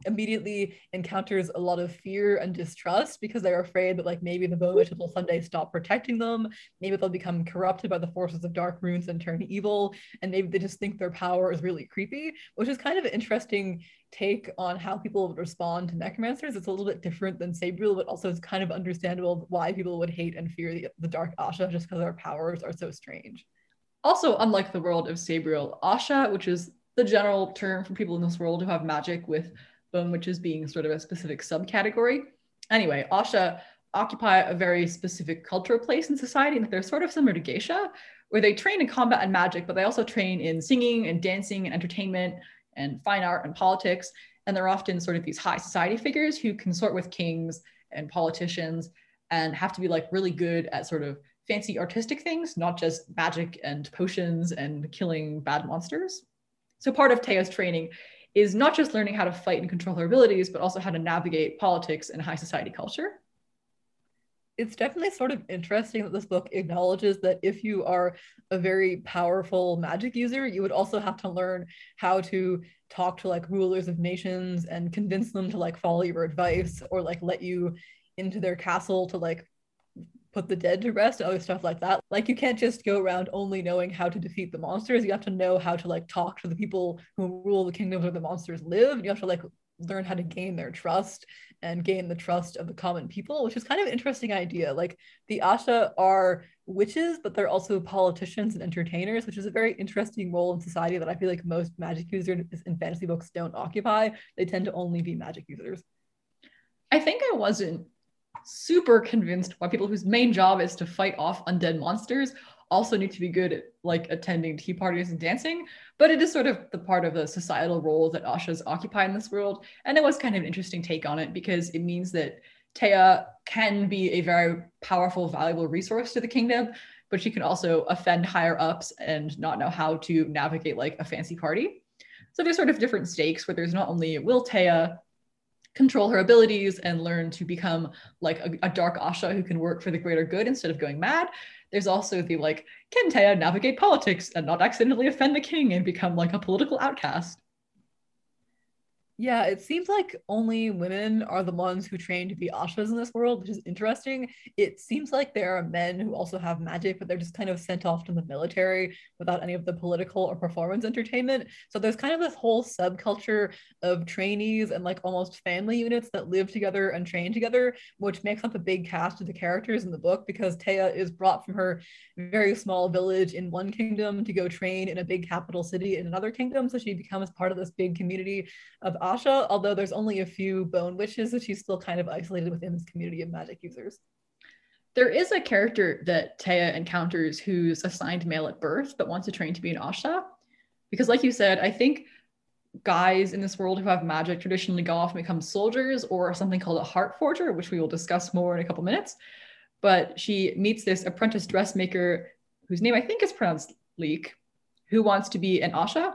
immediately encounters a lot of fear and distrust because they're afraid that like maybe the Bone will someday stop protecting them. Maybe they'll become corrupted by the forces of dark runes and turn evil. And maybe they just think their power is really creepy which is kind of an interesting take on how people would respond to necromancers. It's a little bit different than sabriel but also it's kind of understandable why people would hate and fear the, the dark asha just because their powers are so strange. Also unlike the world of sabriel asha which is the general term for people in this world who have magic with bone witches being sort of a specific subcategory. Anyway, Asha occupy a very specific cultural place in society, and they're sort of similar to geisha, where they train in combat and magic, but they also train in singing and dancing and entertainment and fine art and politics. And they're often sort of these high society figures who consort with kings and politicians and have to be like really good at sort of fancy artistic things, not just magic and potions and killing bad monsters. So part of Tea's training is not just learning how to fight and control her abilities, but also how to navigate politics and high society culture. It's definitely sort of interesting that this book acknowledges that if you are a very powerful magic user, you would also have to learn how to talk to like rulers of nations and convince them to like follow your advice or like let you into their castle to like put the dead to rest and other stuff like that. Like you can't just go around only knowing how to defeat the monsters. You have to know how to like talk to the people who rule the kingdoms where the monsters live. And you have to like learn how to gain their trust and gain the trust of the common people, which is kind of an interesting idea. Like the Asha are witches, but they're also politicians and entertainers, which is a very interesting role in society that I feel like most magic users in fantasy books don't occupy. They tend to only be magic users. I think I wasn't super convinced why people whose main job is to fight off undead monsters also need to be good at like attending tea parties and dancing, but it is sort of the part of the societal role that Ashas occupy in this world. And it was kind of an interesting take on it because it means that Tea can be a very powerful, valuable resource to the kingdom, but she can also offend higher ups and not know how to navigate like a fancy party. So there's sort of different stakes where there's not only will Tea control her abilities and learn to become like a, a, dark Asha who can work for the greater good instead of going mad. There's also the like, can Tea navigate politics and not accidentally offend the king and become like a political outcast? Yeah, it seems like only women are the ones who train to be ashas in this world, which is interesting. It seems like there are men who also have magic, but they're just kind of sent off to the military without any of the political or performance entertainment. So there's kind of this whole subculture of trainees and like almost family units that live together and train together, which makes up a big cast of the characters in the book because Tea is brought from her very small village in one kingdom to go train in a big capital city in another kingdom. So she becomes part of this big community of Although there's only a few bone witches, that she's still kind of isolated within this community of magic users. There is a character that Tea encounters who's assigned male at birth but wants to train to be an Asha. Because, like you said, I think guys in this world who have magic traditionally go off and become soldiers or something called a heart forger, which we will discuss more in a couple minutes. But she meets this apprentice dressmaker whose name I think is pronounced Likh, who wants to be an Asha.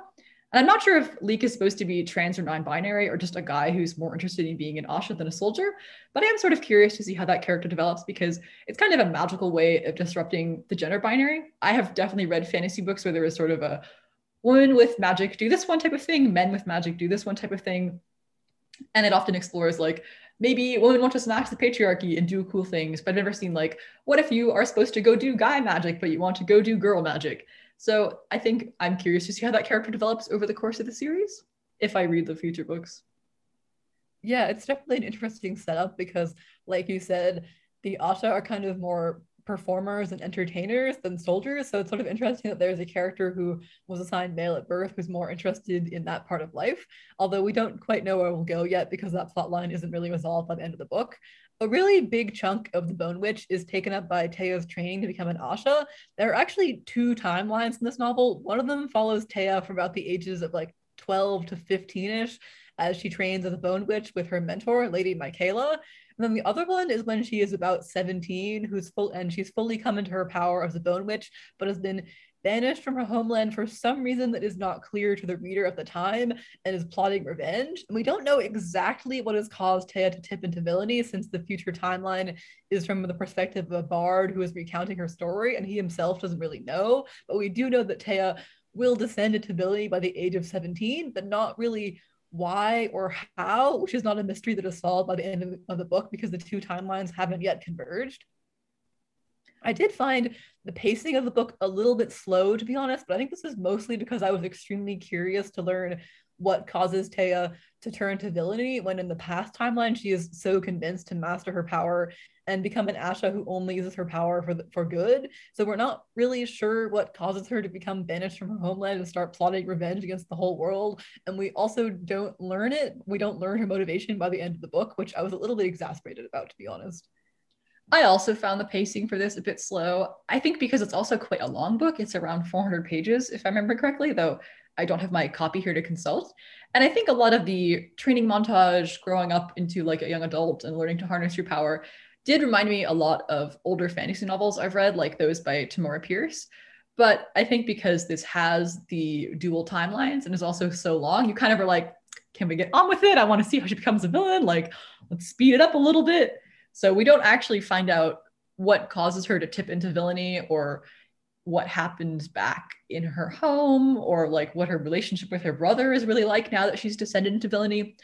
And I'm not sure if Likh is supposed to be trans or non-binary or just a guy who's more interested in being an Asha than a soldier. But I am sort of curious to see how that character develops because it's kind of a magical way of disrupting the gender binary. I have definitely read fantasy books where there is sort of a woman with magic do this one type of thing, men with magic do this one type of thing. And it often explores like maybe women want to smash the patriarchy and do cool things, but I've never seen like, what if you are supposed to go do guy magic, but you want to go do girl magic? So I think I'm curious to see how that character develops over the course of the series if I read the future books. Yeah, it's definitely an interesting setup because, like you said, the Asha are kind of more performers and entertainers than soldiers. So it's sort of interesting that there's a character who was assigned male at birth who's more interested in that part of life. Although we don't quite know where we'll go yet because that plot line isn't really resolved by the end of the book a really big chunk of the Bone Witch is taken up by Tea's training to become an Asha. There are actually two timelines in this novel. One of them follows Tea from about the ages of like 12 to 15 ish as she trains as a Bone Witch with her mentor, Lady Mykaela. And then the other one is when she is about 17, who's full and she's fully come into her power as a Bone Witch, but has been banished from her homeland for some reason that is not clear to the reader at the time and is plotting revenge. And we don't know exactly what has caused Tea to tip into villainy since the future timeline is from the perspective of a bard who is recounting her story and he himself doesn't really know. But we do know that Tea will descend into villainy by the age of 17, but not really why or how, which is not a mystery that is solved by the end of the, of the book because the two timelines haven't yet converged. I did find the pacing of the book a little bit slow, to be honest, but I think this is mostly because I was extremely curious to learn what causes Tea to turn to villainy when in the past timeline she is so convinced to master her power and become an Asha who only uses her power for the, for good. So we're not really sure what causes her to become banished from her homeland and start plotting revenge against the whole world. And we also don't learn it. We don't learn her motivation by the end of the book, which I was a little bit exasperated about, to be honest. I also found the pacing for this a bit slow. I think because it's also quite a long book. It's around 400 pages, if I remember correctly, though I don't have my copy here to consult. And I think a lot of the training montage, growing up into like a young adult and learning to harness your power, did remind me a lot of older fantasy novels I've read, like those by Tamora Pierce. But I think because this has the dual timelines and is also so long, you kind of are like, can we get on with it? I want to see how she becomes a villain. Like, let's speed it up a little bit. So we don't actually find out what causes her to tip into villainy or what happens back in her home or like what her relationship with her brother is really like now that she's descended into villainy.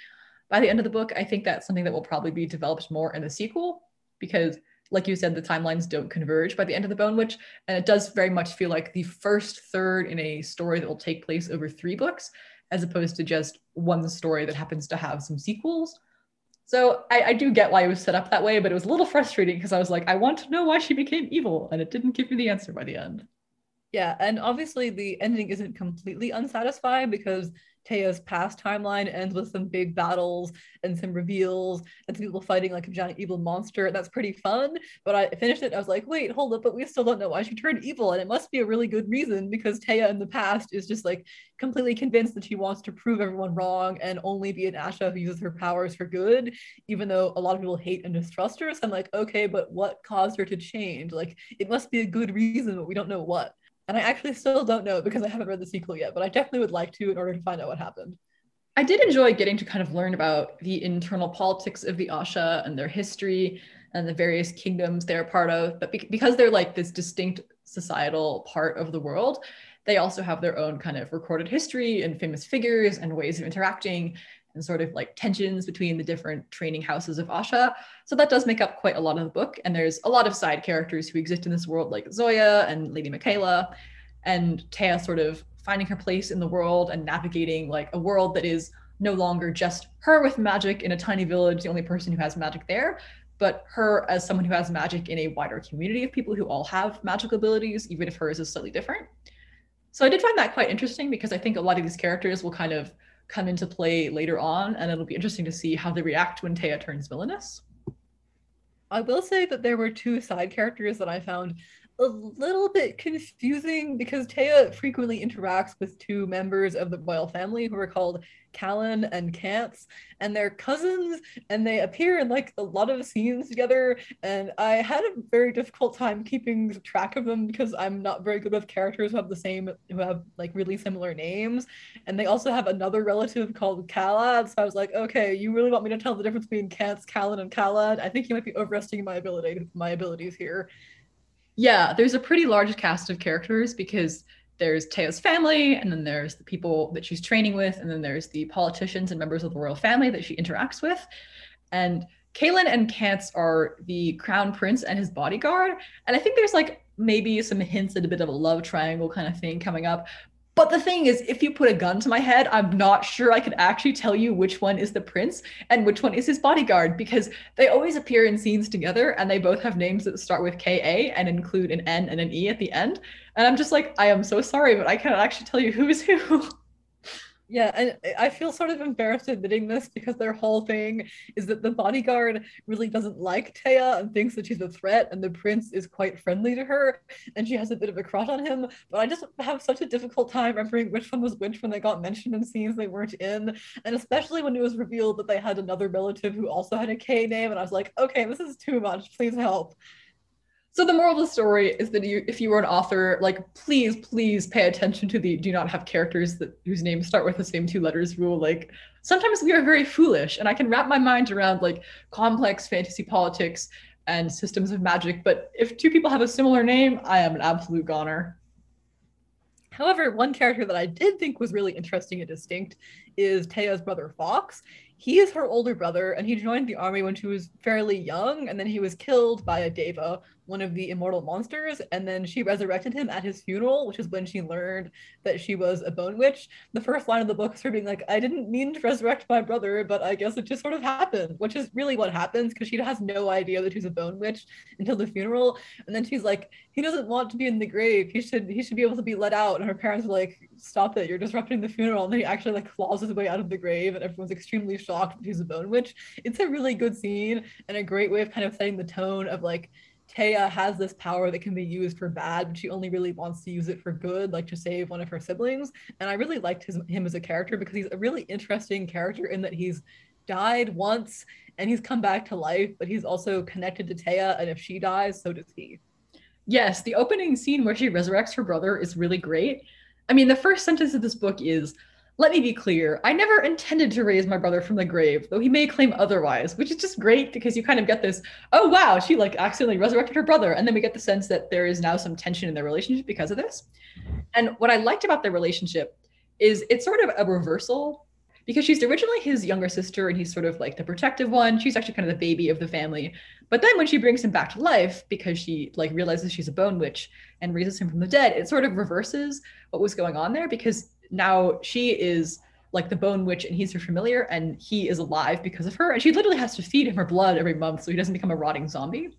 By the end of the book, I think that's something that will probably be developed more in the sequel because like you said, the timelines don't converge by the end of the Bone Witch. And it does very much feel like the first third in a story that will take place over three books, as opposed to just one story that happens to have some sequels. So I, I, do get why it was set up that way, but it was a little frustrating because I was like, I want to know why she became evil, and it didn't give me the answer by the end. Yeah, and obviously the ending isn't completely unsatisfying because Tea's past timeline ends with some big battles and some reveals and some people fighting like a giant evil monster. And that's pretty fun. But I finished it. I was like, wait, hold up. But we still don't know why she turned evil. And it must be a really good reason because Tea in the past is just like completely convinced that she wants to prove everyone wrong and only be an Asha who uses her powers for good, even though a lot of people hate and distrust her. So I'm like, okay, but what caused her to change? Like, it must be a good reason, but we don't know what. And I actually still don't know because I haven't read the sequel yet, but I definitely would like to in order to find out what happened. I did enjoy getting to kind of learn about the internal politics of the Asha and their history and the various kingdoms they're part of. But be- because they're like this distinct societal part of the world, they also have their own kind of recorded history and famous figures and ways of interacting and sort of like tensions between the different training houses of Asha. So that does make up quite a lot of the book. And there's a lot of side characters who exist in this world, like Zoya and Lady Mykaela, and Tea sort of finding her place in the world and navigating like a world that is no longer just her with magic in a tiny village, the only person who has magic there, but her as someone who has magic in a wider community of people who all have magical abilities, even if hers is slightly different. So I did find that quite interesting because I think a lot of these characters will kind of come into play later on, and it'll be interesting to see how they react when Tea turns villainous. I will say that there were two side characters that I found a little bit confusing because Tea frequently interacts with two members of the royal family who are called Kalen and Kance, and they're cousins, and they appear in like a lot of scenes together. And I had a very difficult time keeping track of them because I'm not very good with characters who have the same, who have like really similar names. And they also have another relative called Khalad. So I was like, okay, you really want me to tell the difference between Kance, Kalen, and Kalad? I think you might be overestimating my ability, my abilities here. Yeah, there's a pretty large cast of characters because there's Tea's family, and then there's the people that she's training with, and then there's the politicians and members of the royal family that she interacts with. And Kalen and Kance are the crown prince and his bodyguard. And I think there's like maybe some hints at a bit of a love triangle kind of thing coming up. But the thing is, if you put a gun to my head, I'm not sure I could actually tell you which one is the prince and which one is his bodyguard because they always appear in scenes together and they both have names that start with KA and include an N and an E at the end. And I'm just like, I am so sorry, but I cannot actually tell you who is who. [laughs] Yeah, and I feel sort of embarrassed admitting this because their whole thing is that the bodyguard really doesn't like Tea and thinks that she's a threat, and the prince is quite friendly to her, and she has a bit of a crush on him. But I just have such a difficult time remembering which one was which when they got mentioned in scenes they weren't in, and especially when it was revealed that they had another relative who also had a K name, and I was like, okay, this is too much. Please help. So the moral of the story is that you, if you were an author, like please, please pay attention to the do not have characters that whose names start with the same two letters rule. Like sometimes we are very foolish, and I can wrap my mind around like complex fantasy politics and systems of magic. But if two people have a similar name, I am an absolute goner. However, one character that I did think was really interesting and distinct is Tea's brother Fox he is her older brother and he joined the army when she was fairly young and then he was killed by a daeva one of the immortal monsters and then she resurrected him at his funeral which is when she learned that she was a bone witch. The first line of the book is her being like i didn't mean to resurrect my brother but i guess it just sort of happened which is really what happens because she has no idea that she's a bone witch until the funeral. And then she's like he doesn't want to be in the grave. He should he should be able to be let out. And her parents are like stop it. You're disrupting the funeral. And then he actually like claws his way out of the grave and everyone's extremely shocked that he's a bone witch. It's a really good scene and a great way of kind of setting the tone of like Tea has this power that can be used for bad, but she only really wants to use it for good, like to save one of her siblings. And I really liked his, him as a character because he's a really interesting character in that he's died once and he's come back to life, but he's also connected to Tea. And if she dies, so does he. Yes, the opening scene where she resurrects her brother is really great. I mean, the first sentence of this book is let me be clear, I never intended to raise my brother from the grave, though he may claim otherwise, which is just great because you kind of get this, oh wow, she like accidentally resurrected her brother. And then we get the sense that there is now some tension in their relationship because of this. And what I liked about their relationship is it's sort of a reversal because she's originally his younger sister and he's sort of like the protective one. She's actually kind of the baby of the family. But then when she brings him back to life because she like realizes she's a bone witch and raises him from the dead, it sort of reverses what was going on there because now she is like the bone witch and he's her familiar and he is alive because of her and she literally has to feed him her blood every month so he doesn't become a rotting zombie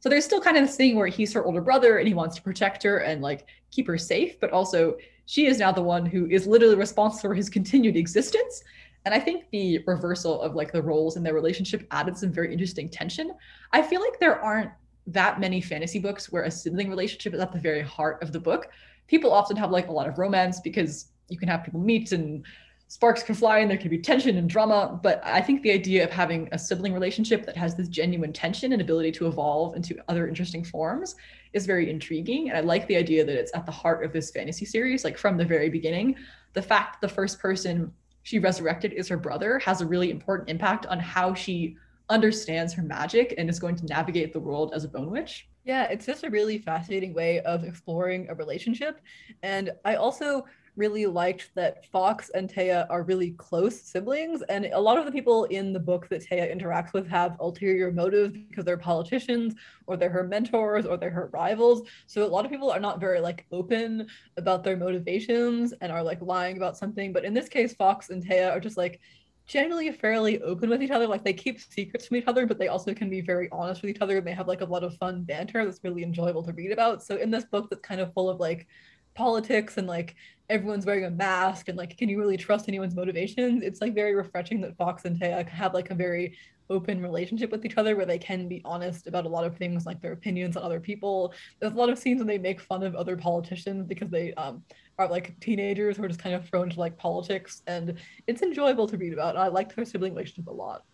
so there's still kind of this thing where he's her older brother and he wants to protect her and like keep her safe but also she is now the one who is literally responsible for his continued existence. And I think the reversal of like the roles in their relationship added some very interesting tension. I feel like there aren't that many fantasy books where a sibling relationship is at the very heart of the book. People often have like a lot of romance because you can have people meet and sparks can fly and there can be tension and drama. But I think the idea of having a sibling relationship that has this genuine tension and ability to evolve into other interesting forms is very intriguing. And I like the idea that it's at the heart of this fantasy series, like from the very beginning. The fact that the first person she resurrected is her brother has a really important impact on how she understands her magic and is going to navigate the world as a bone witch. Yeah, it's just a really fascinating way of exploring a relationship. And I also really liked that Fox and Tea are really close siblings. And a lot of the people in the book that Tea interacts with have ulterior motives because they're politicians or they're her mentors or they're her rivals. So a lot of people are not very like open about their motivations and are like lying about something. But in this case, Fox and Tea are just like generally fairly open with each other. Like they keep secrets from each other, but they also can be very honest with each other and they have like a lot of fun banter that's really enjoyable to read about. So in this book that's kind of full of like politics and like everyone's wearing a mask and like can you really trust anyone's motivations? It's like very refreshing that fox and Tea have like a very open relationship with each other where they can be honest about a lot of things like their opinions on other people. There's a lot of scenes when they make fun of other politicians because they um, are like teenagers who are just kind of thrown to like politics and it's enjoyable to read about. I like their sibling relationship a lot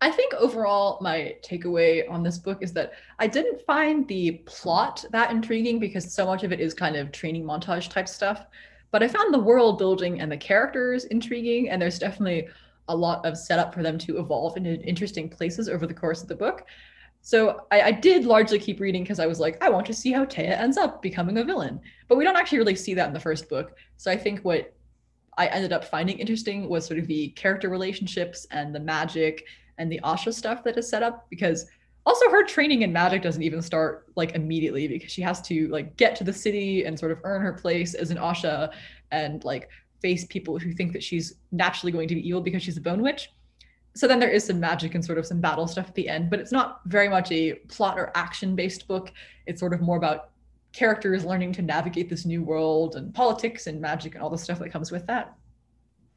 I think overall, my takeaway on this book is that I didn't find the plot that intriguing because so much of it is kind of training montage type stuff. But I found the world building and the characters intriguing, and there's definitely a lot of setup for them to evolve into interesting places over the course of the book. So I, I did largely keep reading because I was like, I want to see how Tea ends up becoming a villain. But we don't actually really see that in the first book. So I think what I ended up finding interesting was sort of the character relationships and the magic and the Asha stuff that is set up because also her training in magic doesn't even start like immediately because she has to like get to the city and sort of earn her place as an Asha and like face people who think that she's naturally going to be evil because she's a bone witch. So then there is some magic and sort of some battle stuff at the end, but it's not very much a plot or action based book. It's sort of more about characters learning to navigate this new world and politics and magic and all the stuff that comes with that.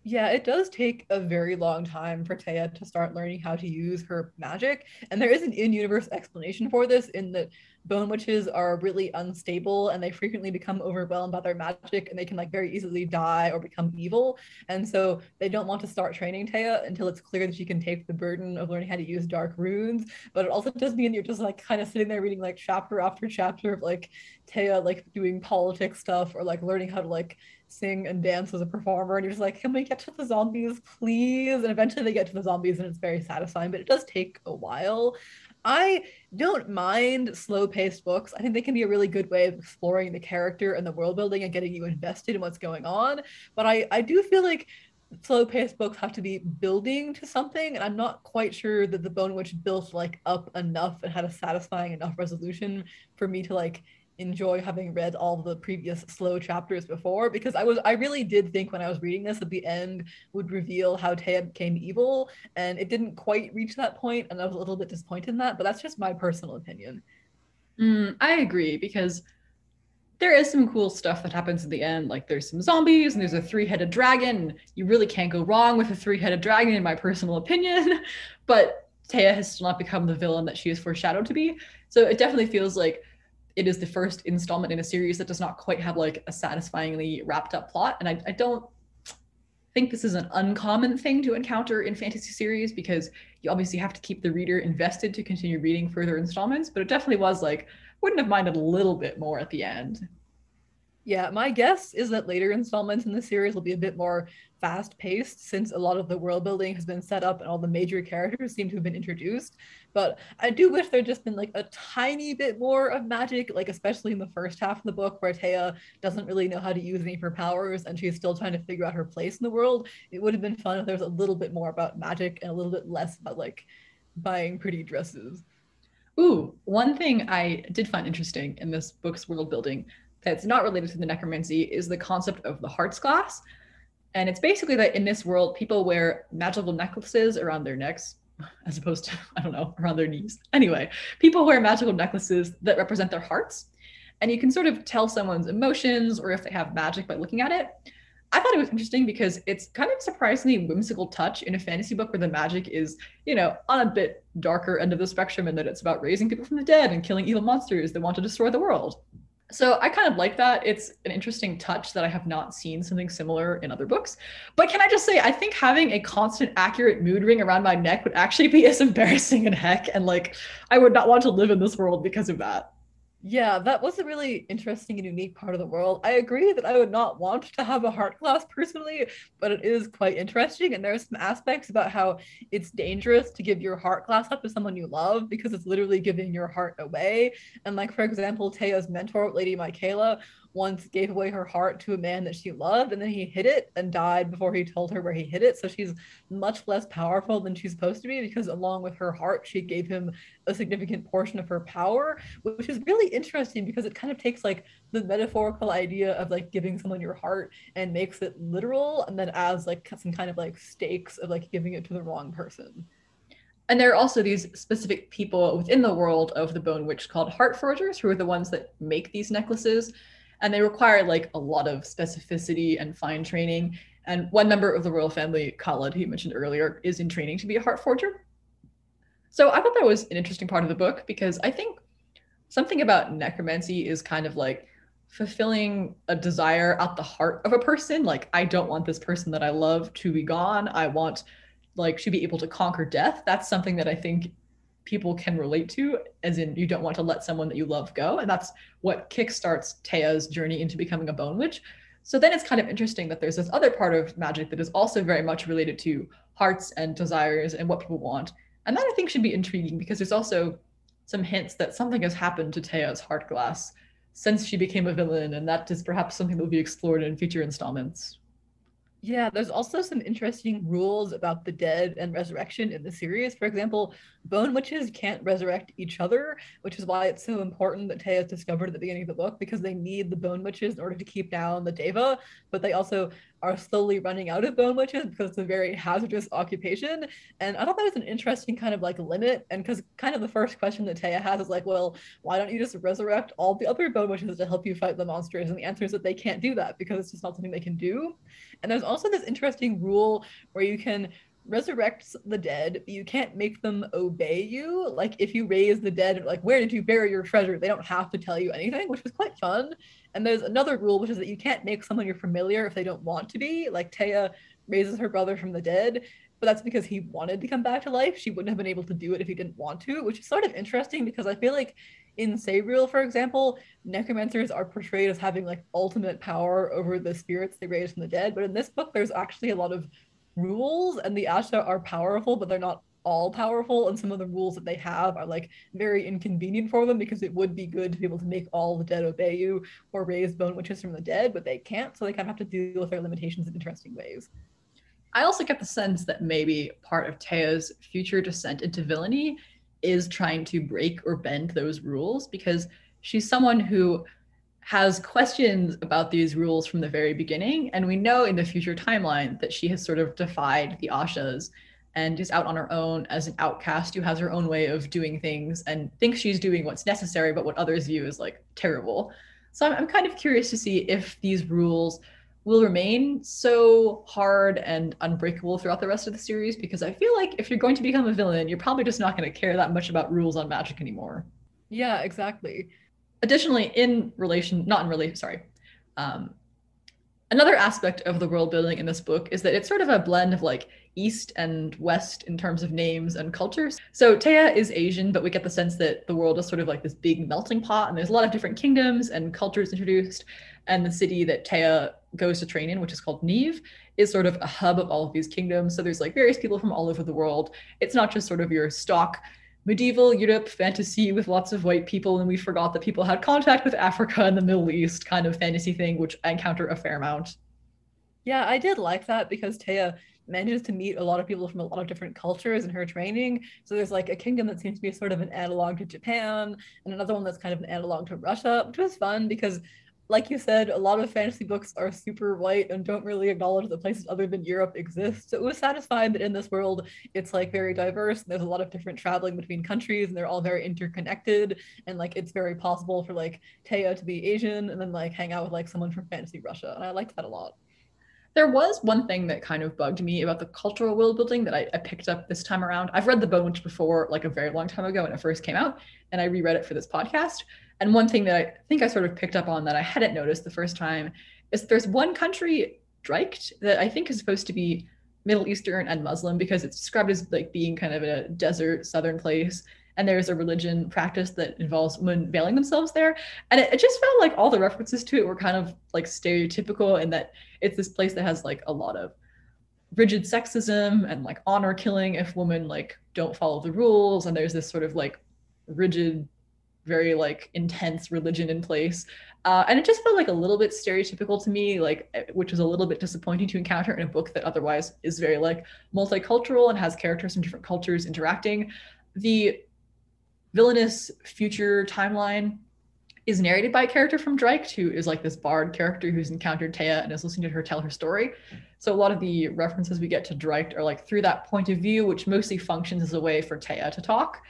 Yeah, it does take a very long time for Tea to start learning how to use her magic. And there is an in universe explanation for this in that bone witches are really unstable and they frequently become overwhelmed by their magic and they can like very easily die or become evil. And so they don't want to start training Tea until it's clear that she can take the burden of learning how to use dark runes. But it also does mean you're just like kind of sitting there reading like chapter after chapter of like Tea like doing politics stuff or like learning how to like sing and dance as a performer and you're just like can we get to the zombies please and eventually they get to the zombies and it's very satisfying but it does take a while I don't mind slow paced books. I think they can be a really good way of exploring the character and the world building and getting you invested in what's going on. But I, I do feel like slow paced books have to be building to something. And I'm not quite sure that The Bone Witch built like up enough and had a satisfying enough resolution for me to like enjoy having read all the previous slow chapters before because I was I really did think when I was reading this that the end would reveal how Tea became evil and it didn't quite reach that point and I was a little bit disappointed in that but that's just my personal opinion. Mm, I agree because there is some cool stuff that happens at the end like there's some zombies and there's a three-headed dragon you really can't go wrong with a three-headed dragon in my personal opinion [laughs] but Tea has still not become the villain that she is foreshadowed to be so it definitely feels like it is the first installment in a series that does not quite have like a satisfyingly wrapped up plot. And I, I don't think this is an uncommon thing to encounter in fantasy series because you obviously have to keep the reader invested to continue reading further installments. But it definitely was like, wouldn't have minded a little bit more at the end. Yeah, my guess is that later installments in the series will be a bit more fast paced since a lot of the world building has been set up and all the major characters seem to have been introduced. But I do wish there'd just been like a tiny bit more of magic, like especially in the first half of the book where Tea doesn't really know how to use any of her powers and she's still trying to figure out her place in the world. It would have been fun if there was a little bit more about magic and a little bit less about like buying pretty dresses. Ooh, one thing I did find interesting in this book's world building that's not related to the necromancy is the concept of the heart's glass. And it's basically that in this world, people wear magical necklaces around their necks, [laughs] as opposed to, [laughs] I don't know, around their knees. Anyway, people wear magical necklaces that represent their hearts. and you can sort of tell someone's emotions or if they have magic by looking at it. I thought it was interesting because it's kind of surprisingly whimsical touch in a fantasy book where the magic is, you know, on a bit darker end of the spectrum and that it's about raising people from the dead and killing evil monsters that want to destroy the world. So I kind of like that. It's an interesting touch that I have not seen something similar in other books. But can I just say, I think having a constant, accurate mood ring around my neck would actually be [laughs] as embarrassing as heck. And like, I would not want to live in this world because of that. Yeah, that was a really interesting and unique part of the world. I agree that I would not want to have a heart class personally, but it is quite interesting. And there are some aspects about how it's dangerous to give your heart class up to someone you love because it's literally giving your heart away. And like for example, Tea's mentor, Lady Mykaela, once gave away her heart to a man that she loved and then he hid it and died before he told her where he hid it. So she's much less powerful than she's supposed to be because along with her heart she gave him a significant portion of her power which is really interesting because it kind of takes like the metaphorical idea of like giving someone your heart and makes it literal and then adds like some kind of like stakes of like giving it to the wrong person. And there are also these specific people within the world of the bone witch called heart forgers who are the ones that make these necklaces and they require like a lot of specificity and fine training. And one member of the royal family, Khalad, he mentioned earlier, is in training to be a heart forger. So I thought that was an interesting part of the book because I think something about necromancy is kind of like fulfilling a desire at the heart of a person. Like, I don't want this person that I love to be gone. I want like to be able to conquer death. That's something that I think people can relate to, as in you don't want to let someone that you love go. And that's what kickstarts Tea's journey into becoming a bone witch. So then it's kind of interesting that there's this other part of magic that is also very much related to hearts and desires and what people want. And that I think should be intriguing because there's also some hints that something has happened to Tea's heart glass since she became a villain, and that is perhaps something that will be explored in future installments. Yeah, there's also some interesting rules about the dead and resurrection in the series. For example, bone witches can't resurrect each other, which is why it's so important that Tea is discovered at the beginning of the book because they need the bone witches in order to keep down the Daeva, but they also are slowly running out of bone witches because it's a very hazardous occupation. And I thought that was an interesting kind of like limit. And because kind of the first question that Tea has is like, well, why don't you just resurrect all the other bone witches to help you fight the monsters? And the answer is that they can't do that because it's just not something they can do. And there's also this interesting rule where you can resurrect the dead, you can't make them obey you. Like if you raise the dead, like where did you bury your treasure? They don't have to tell you anything, which was quite fun. And there's another rule, which is that you can't make someone you're familiar if they don't want to be. Like Tea raises her brother from the dead, but that's because he wanted to come back to life. She wouldn't have been able to do it if he didn't want to, which is sort of interesting because I feel like in Sabriel, for example, necromancers are portrayed as having like ultimate power over the spirits they raise from the dead. But in this book, there's actually a lot of rules, and the Asha are powerful, but they're not all powerful. And some of the rules that they have are like very inconvenient for them because it would be good to be able to make all the dead obey you or raise bone witches from the dead but they can't. So they kind of have to deal with their limitations in interesting ways. I also get the sense that maybe part of tea's future descent into villainy is trying to break or bend those rules because she's someone who has questions about these rules from the very beginning and we know in the future timeline that she has sort of defied the ashas and is out on her own as an outcast who has her own way of doing things and thinks she's doing what's necessary, but what others view as like terrible. So I'm, I'm kind of curious to see if these rules will remain so hard and unbreakable throughout the rest of the series because I feel like if you're going to become a villain, you're probably just not going to care that much about rules on magic anymore. Yeah, exactly. Additionally, in relation, not in relation, sorry. Um, another aspect of the world building in this book is that it's sort of a blend of like east and west in terms of names and cultures. So Tea is Asian, but we get the sense that the world is sort of like this big melting pot, and there's a lot of different kingdoms and cultures introduced. And the city that Tea goes to train in, which is called Neve, is sort of a hub of all of these kingdoms. So there's like various people from all over the world. It's not just sort of your stock medieval Europe fantasy with lots of white people, and we forgot that people had contact with Africa and the Middle East kind of fantasy thing, which I encounter a fair amount. Yeah, I did like that because Tea manages to meet a lot of people from a lot of different cultures in her training. So there's like a kingdom that seems to be sort of an analog to Japan, and another one that's kind of an analog to Russia, which was fun because like you said, a lot of fantasy books are super white and don't really acknowledge that places other than Europe exist. So it was satisfying that in this world, it's like very diverse. And there's a lot of different traveling between countries, and they're all very interconnected. And like it's very possible for like Tea to be Asian and then like hang out with like someone from fantasy Russia. And I liked that a lot. There was one thing that kind of bugged me about the cultural world building that I, I, picked up this time around. I've read The Bone Witch before, like a very long time ago when it first came out, and I reread it for this podcast. And one thing that I think I sort of picked up on that I hadn't noticed the first time is there's one country, Drycht, that I think is supposed to be Middle Eastern and Muslim because it's described as like being kind of a desert southern place. And there's a religion practice that involves women veiling themselves there. And it, it, just felt like all the references to it were kind of like stereotypical in that it's this place that has like a lot of rigid sexism and like honor killing if women like don't follow the rules. And there's this sort of like rigid very like intense religion in place. Uh, and it just felt like a little bit stereotypical to me like eh, which was a little bit disappointing to encounter in a book that otherwise is very like multicultural and has characters from different cultures interacting. The villainous future timeline is narrated by a character from Drycht, who is like this bard character who's encountered Tea and is listening to her tell her story. So a lot of the references we get to Drycht are like through that point of view, which mostly functions as a way for Tea to talk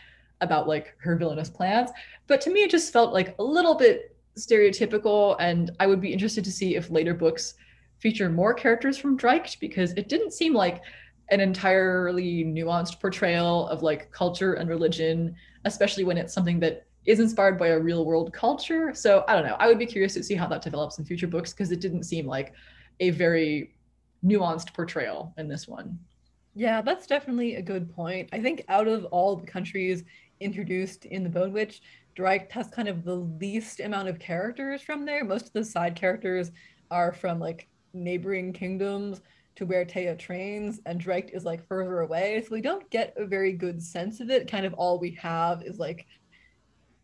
about like her villainous plans. But to me, it just felt like a little bit stereotypical, and I would be interested to see if later books feature more characters from Drycht because it didn't seem like an entirely nuanced portrayal of like culture and religion, especially when it's something that is inspired by a real world culture. So I don't know. I would be curious to see how that develops in future books because it didn't seem like a very nuanced portrayal in this one. Yeah, that's definitely a good point. I think out of all the countries introduced in the Bone Witch, Drycht has kind of the least amount of characters from there. Most of the side characters are from like neighboring kingdoms to where Tea trains, and Drycht is like further away. So we don't get a very good sense of it. Kind of all we have is like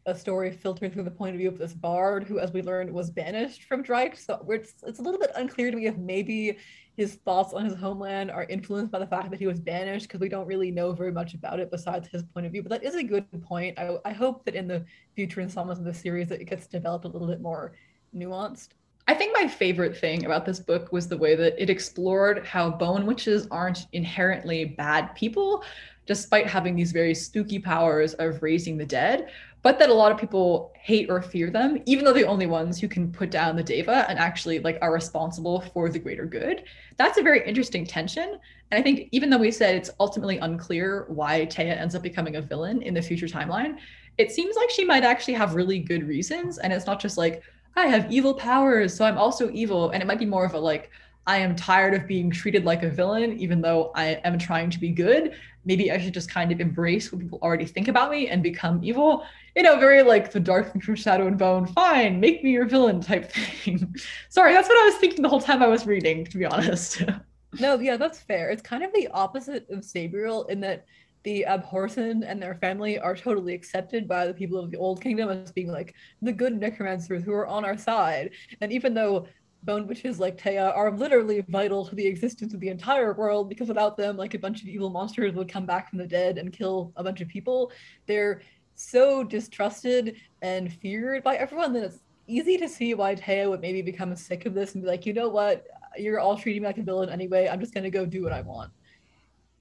a story filtered through the point of view of this bard who, as we learned, was banished from Drycht. So it's, it's a little bit unclear to me if maybe his thoughts on his homeland are influenced by the fact that he was banished because we don't really know very much about it besides his point of view. But that is a good point. I, I hope that in the future installments of the series that it gets developed a little bit more nuanced. I think my favorite thing about this book was the way that it explored how bone witches aren't inherently bad people, despite having these very spooky powers of raising the dead, but that a lot of people hate or fear them, even though they're the only ones who can put down the Daeva and actually like are responsible for the greater good. That's a very interesting tension. And I think even though we said it's ultimately unclear why Tea ends up becoming a villain in the future timeline, it seems like she might actually have really good reasons. And it's not just like, I have evil powers, so I'm also evil. And it might be more of a like, I am tired of being treated like a villain, even though I am trying to be good. Maybe I should just kind of embrace what people already think about me and become evil. You know, very like the dark from Shadow and Bone. Fine, make me your villain type [laughs] thing. Sorry, that's what I was thinking the whole time I was reading, to be honest. [laughs] no, yeah, that's fair. It's kind of the opposite of Sabriel in that the Abhorsen and their family are totally accepted by the people of the Old Kingdom as being like the good necromancers who are on our side. And even though bone witches like Tea are literally vital to the existence of the entire world because without them, like a bunch of evil monsters would come back from the dead and kill a bunch of people. They're so distrusted and feared by everyone that it's easy to see why Tea would maybe become sick of this and be like, you know what, you're all treating me like a villain anyway. I'm just gonna go do what I want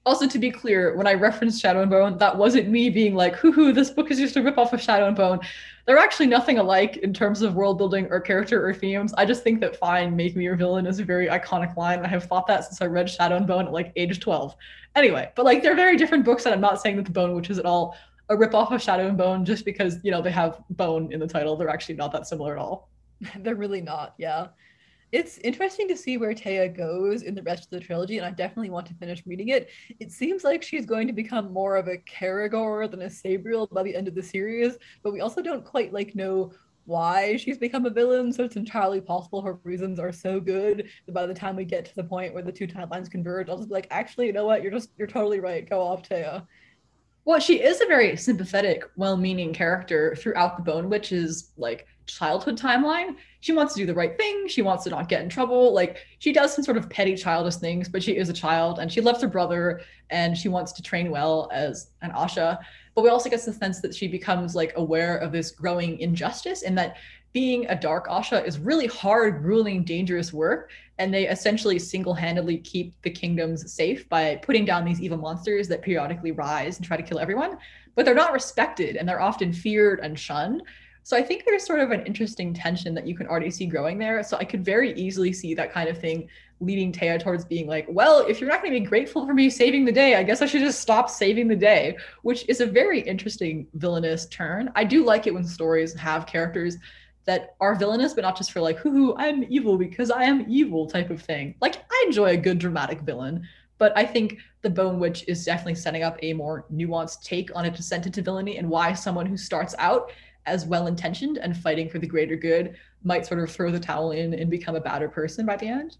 also to be clear, when I referenced Shadow and Bone, that wasn't me being like, hoo hoo, this book is just a rip off of Shadow and Bone. They're actually nothing alike in terms of world building or character or themes. I just think that fine, make me your villain is a very iconic line. I have thought that since I read Shadow and Bone at like age 12. Anyway, but like they're very different books, and I'm not saying that the Bone Witch is at all a rip off of Shadow and Bone just because, you know, they have bone in the title. They're actually not that similar at all. [laughs] they're really not, yeah it's interesting to see where Tea goes in the rest of the trilogy, and I definitely want to finish reading it. It seems like she's going to become more of a Kerrigor than a Sabriel by the end of the series, but we also don't quite like know why she's become a villain, so it's entirely possible her reasons are so good that by the time we get to the point where the two timelines converge, I'll just be like, actually, you know what? You're just you're totally right. Go off, Tea. Well, she is a very sympathetic, well-meaning character throughout the Bone Witch's like childhood timeline. She wants to do the right thing. She wants to not get in trouble. Like she does some sort of petty childish things, but she is a child and she loves her brother and she wants to train well as an Asha. But we also get the sense that she becomes like aware of this growing injustice and that being a dark Asha is really hard, grueling, dangerous work. And they essentially single handedly keep the kingdoms safe by putting down these evil monsters that periodically rise and try to kill everyone. But they're not respected and they're often feared and shunned. So I think there's sort of an interesting tension that you can already see growing there. So I could very easily see that kind of thing leading Téa towards being like, well, if you're not going to be grateful for me saving the day, I guess I should just stop saving the day, which is a very interesting villainous turn. I do like it when stories have characters that are villainous, but not just for like, hoo hoo, I'm evil because I am evil type of thing. Like, I enjoy a good dramatic villain, but I think The Bone Witch is definitely setting up a more nuanced take on a descent into villainy and why someone who starts out as well intentioned and fighting for the greater good might sort of throw the towel in and become a badder person by the end.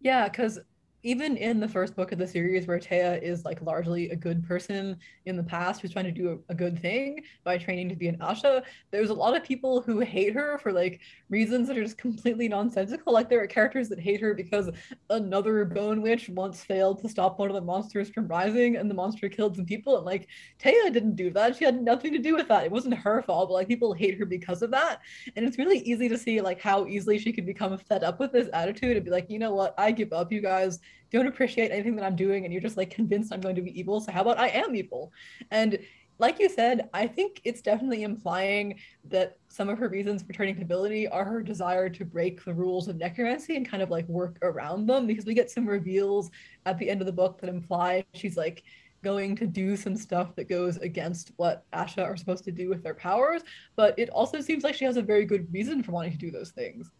Yeah, because even in the first book of the series where Téa is like largely a good person in the past who's trying to do a, a, good thing by training to be an Asha, there's a lot of people who hate her for like reasons that are just completely nonsensical. Like there are characters that hate her because another bone witch once failed to stop one of the monsters from rising and the monster killed some people. And like Téa didn't do that. She had nothing to do with that. It wasn't her fault, but like people hate her because of that. And it's really easy to see like how easily she could become fed up with this attitude and be like, you know what, I give up, you guys don't appreciate anything that I'm doing and you're just like convinced I'm going to be evil. So how about I am evil? And like you said, I think it's definitely implying that some of her reasons for turning to ability are her desire to break the rules of necromancy and kind of like work around them because we get some reveals at the end of the book that imply she's like going to do some stuff that goes against what Asha are supposed to do with their powers, but it also seems like she has a very good reason for wanting to do those things.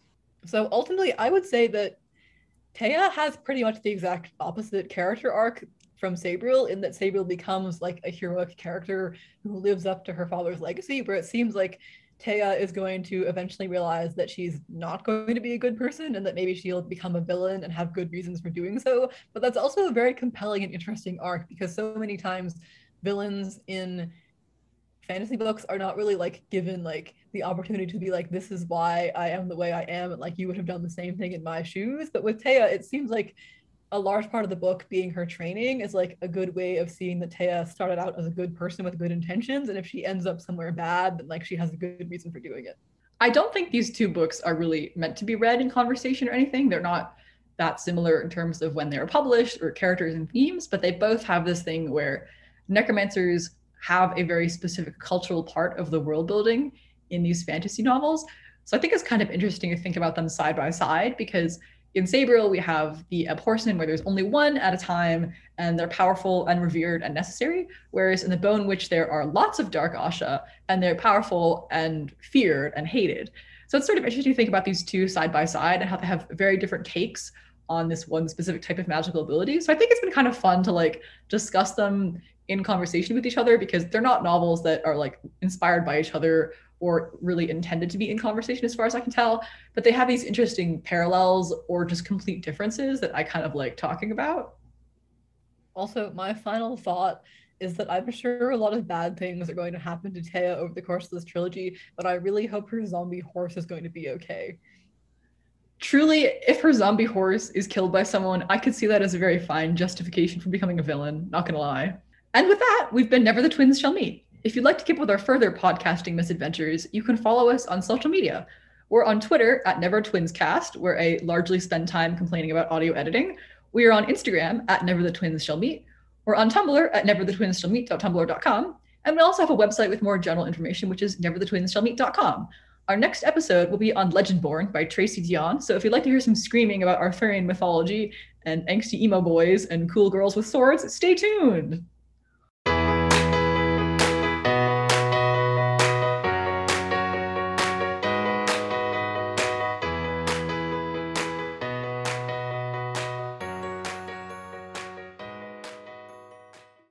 So ultimately, I would say that Téa has pretty much the exact opposite character arc from Sabriel in that Sabriel becomes like a heroic character who lives up to her father's legacy, where it seems like Téa is going to eventually realize that she's not going to be a good person and that maybe she'll become a villain and have good reasons for doing so. But that's also a very compelling and interesting arc because so many times villains in fantasy books are not really like given like the opportunity to be like this is why I am the way I am and like you would have done the same thing in my shoes but with Téa it seems like a large part of the book being her training is like a good way of seeing that Téa started out as a good person with good intentions and if she ends up somewhere bad then like she has a good reason for doing it. I don't think these two books are really meant to be read in conversation or anything. They're not that similar in terms of when they were published or characters and themes, but they both have this thing where necromancers have a very specific cultural part of the world building in these fantasy novels. So I think it's kind of interesting to think about them side by side because in Sabriel, we have the Abhorsen where there's only one at a time and they're powerful and revered and necessary. Whereas in the Bone Witch, there are lots of Dark Asha and they're powerful and feared and hated. So it's sort of interesting to think about these two side by side and how they have very different takes on this one specific type of magical ability. So I think it's been kind of fun to like discuss them in conversation with each other because they're not novels that are like inspired by each other or really intended to be in conversation as far as I can tell, but they have these interesting parallels or just complete differences that I kind of like talking about. Also, my final thought is that I'm sure a lot of bad things are going to happen to Téa over the course of this trilogy, but I really hope her zombie horse is going to be okay. Truly, if her zombie horse is killed by someone, I could see that as a very fine justification for becoming a villain, not gonna lie. And with that, we've been Never the Twins Shall Meet. If you'd like to keep up with our further podcasting misadventures, you can follow us on social media. We're on Twitter at Never Twins Cast, where I largely spend time complaining about audio editing. We are on Instagram at Never the Twins Shall Meet. We're on Tumblr at neverthe twins shall neverthetwinsshallmeet.tumblr.com. And we also have a website with more general information, which is neverthetwinsshallmeet.com. Our next episode will be on Legendborn by Tracy Deonn. So if you'd like to hear some screaming about Arthurian mythology and angsty emo boys and cool girls with swords, stay tuned.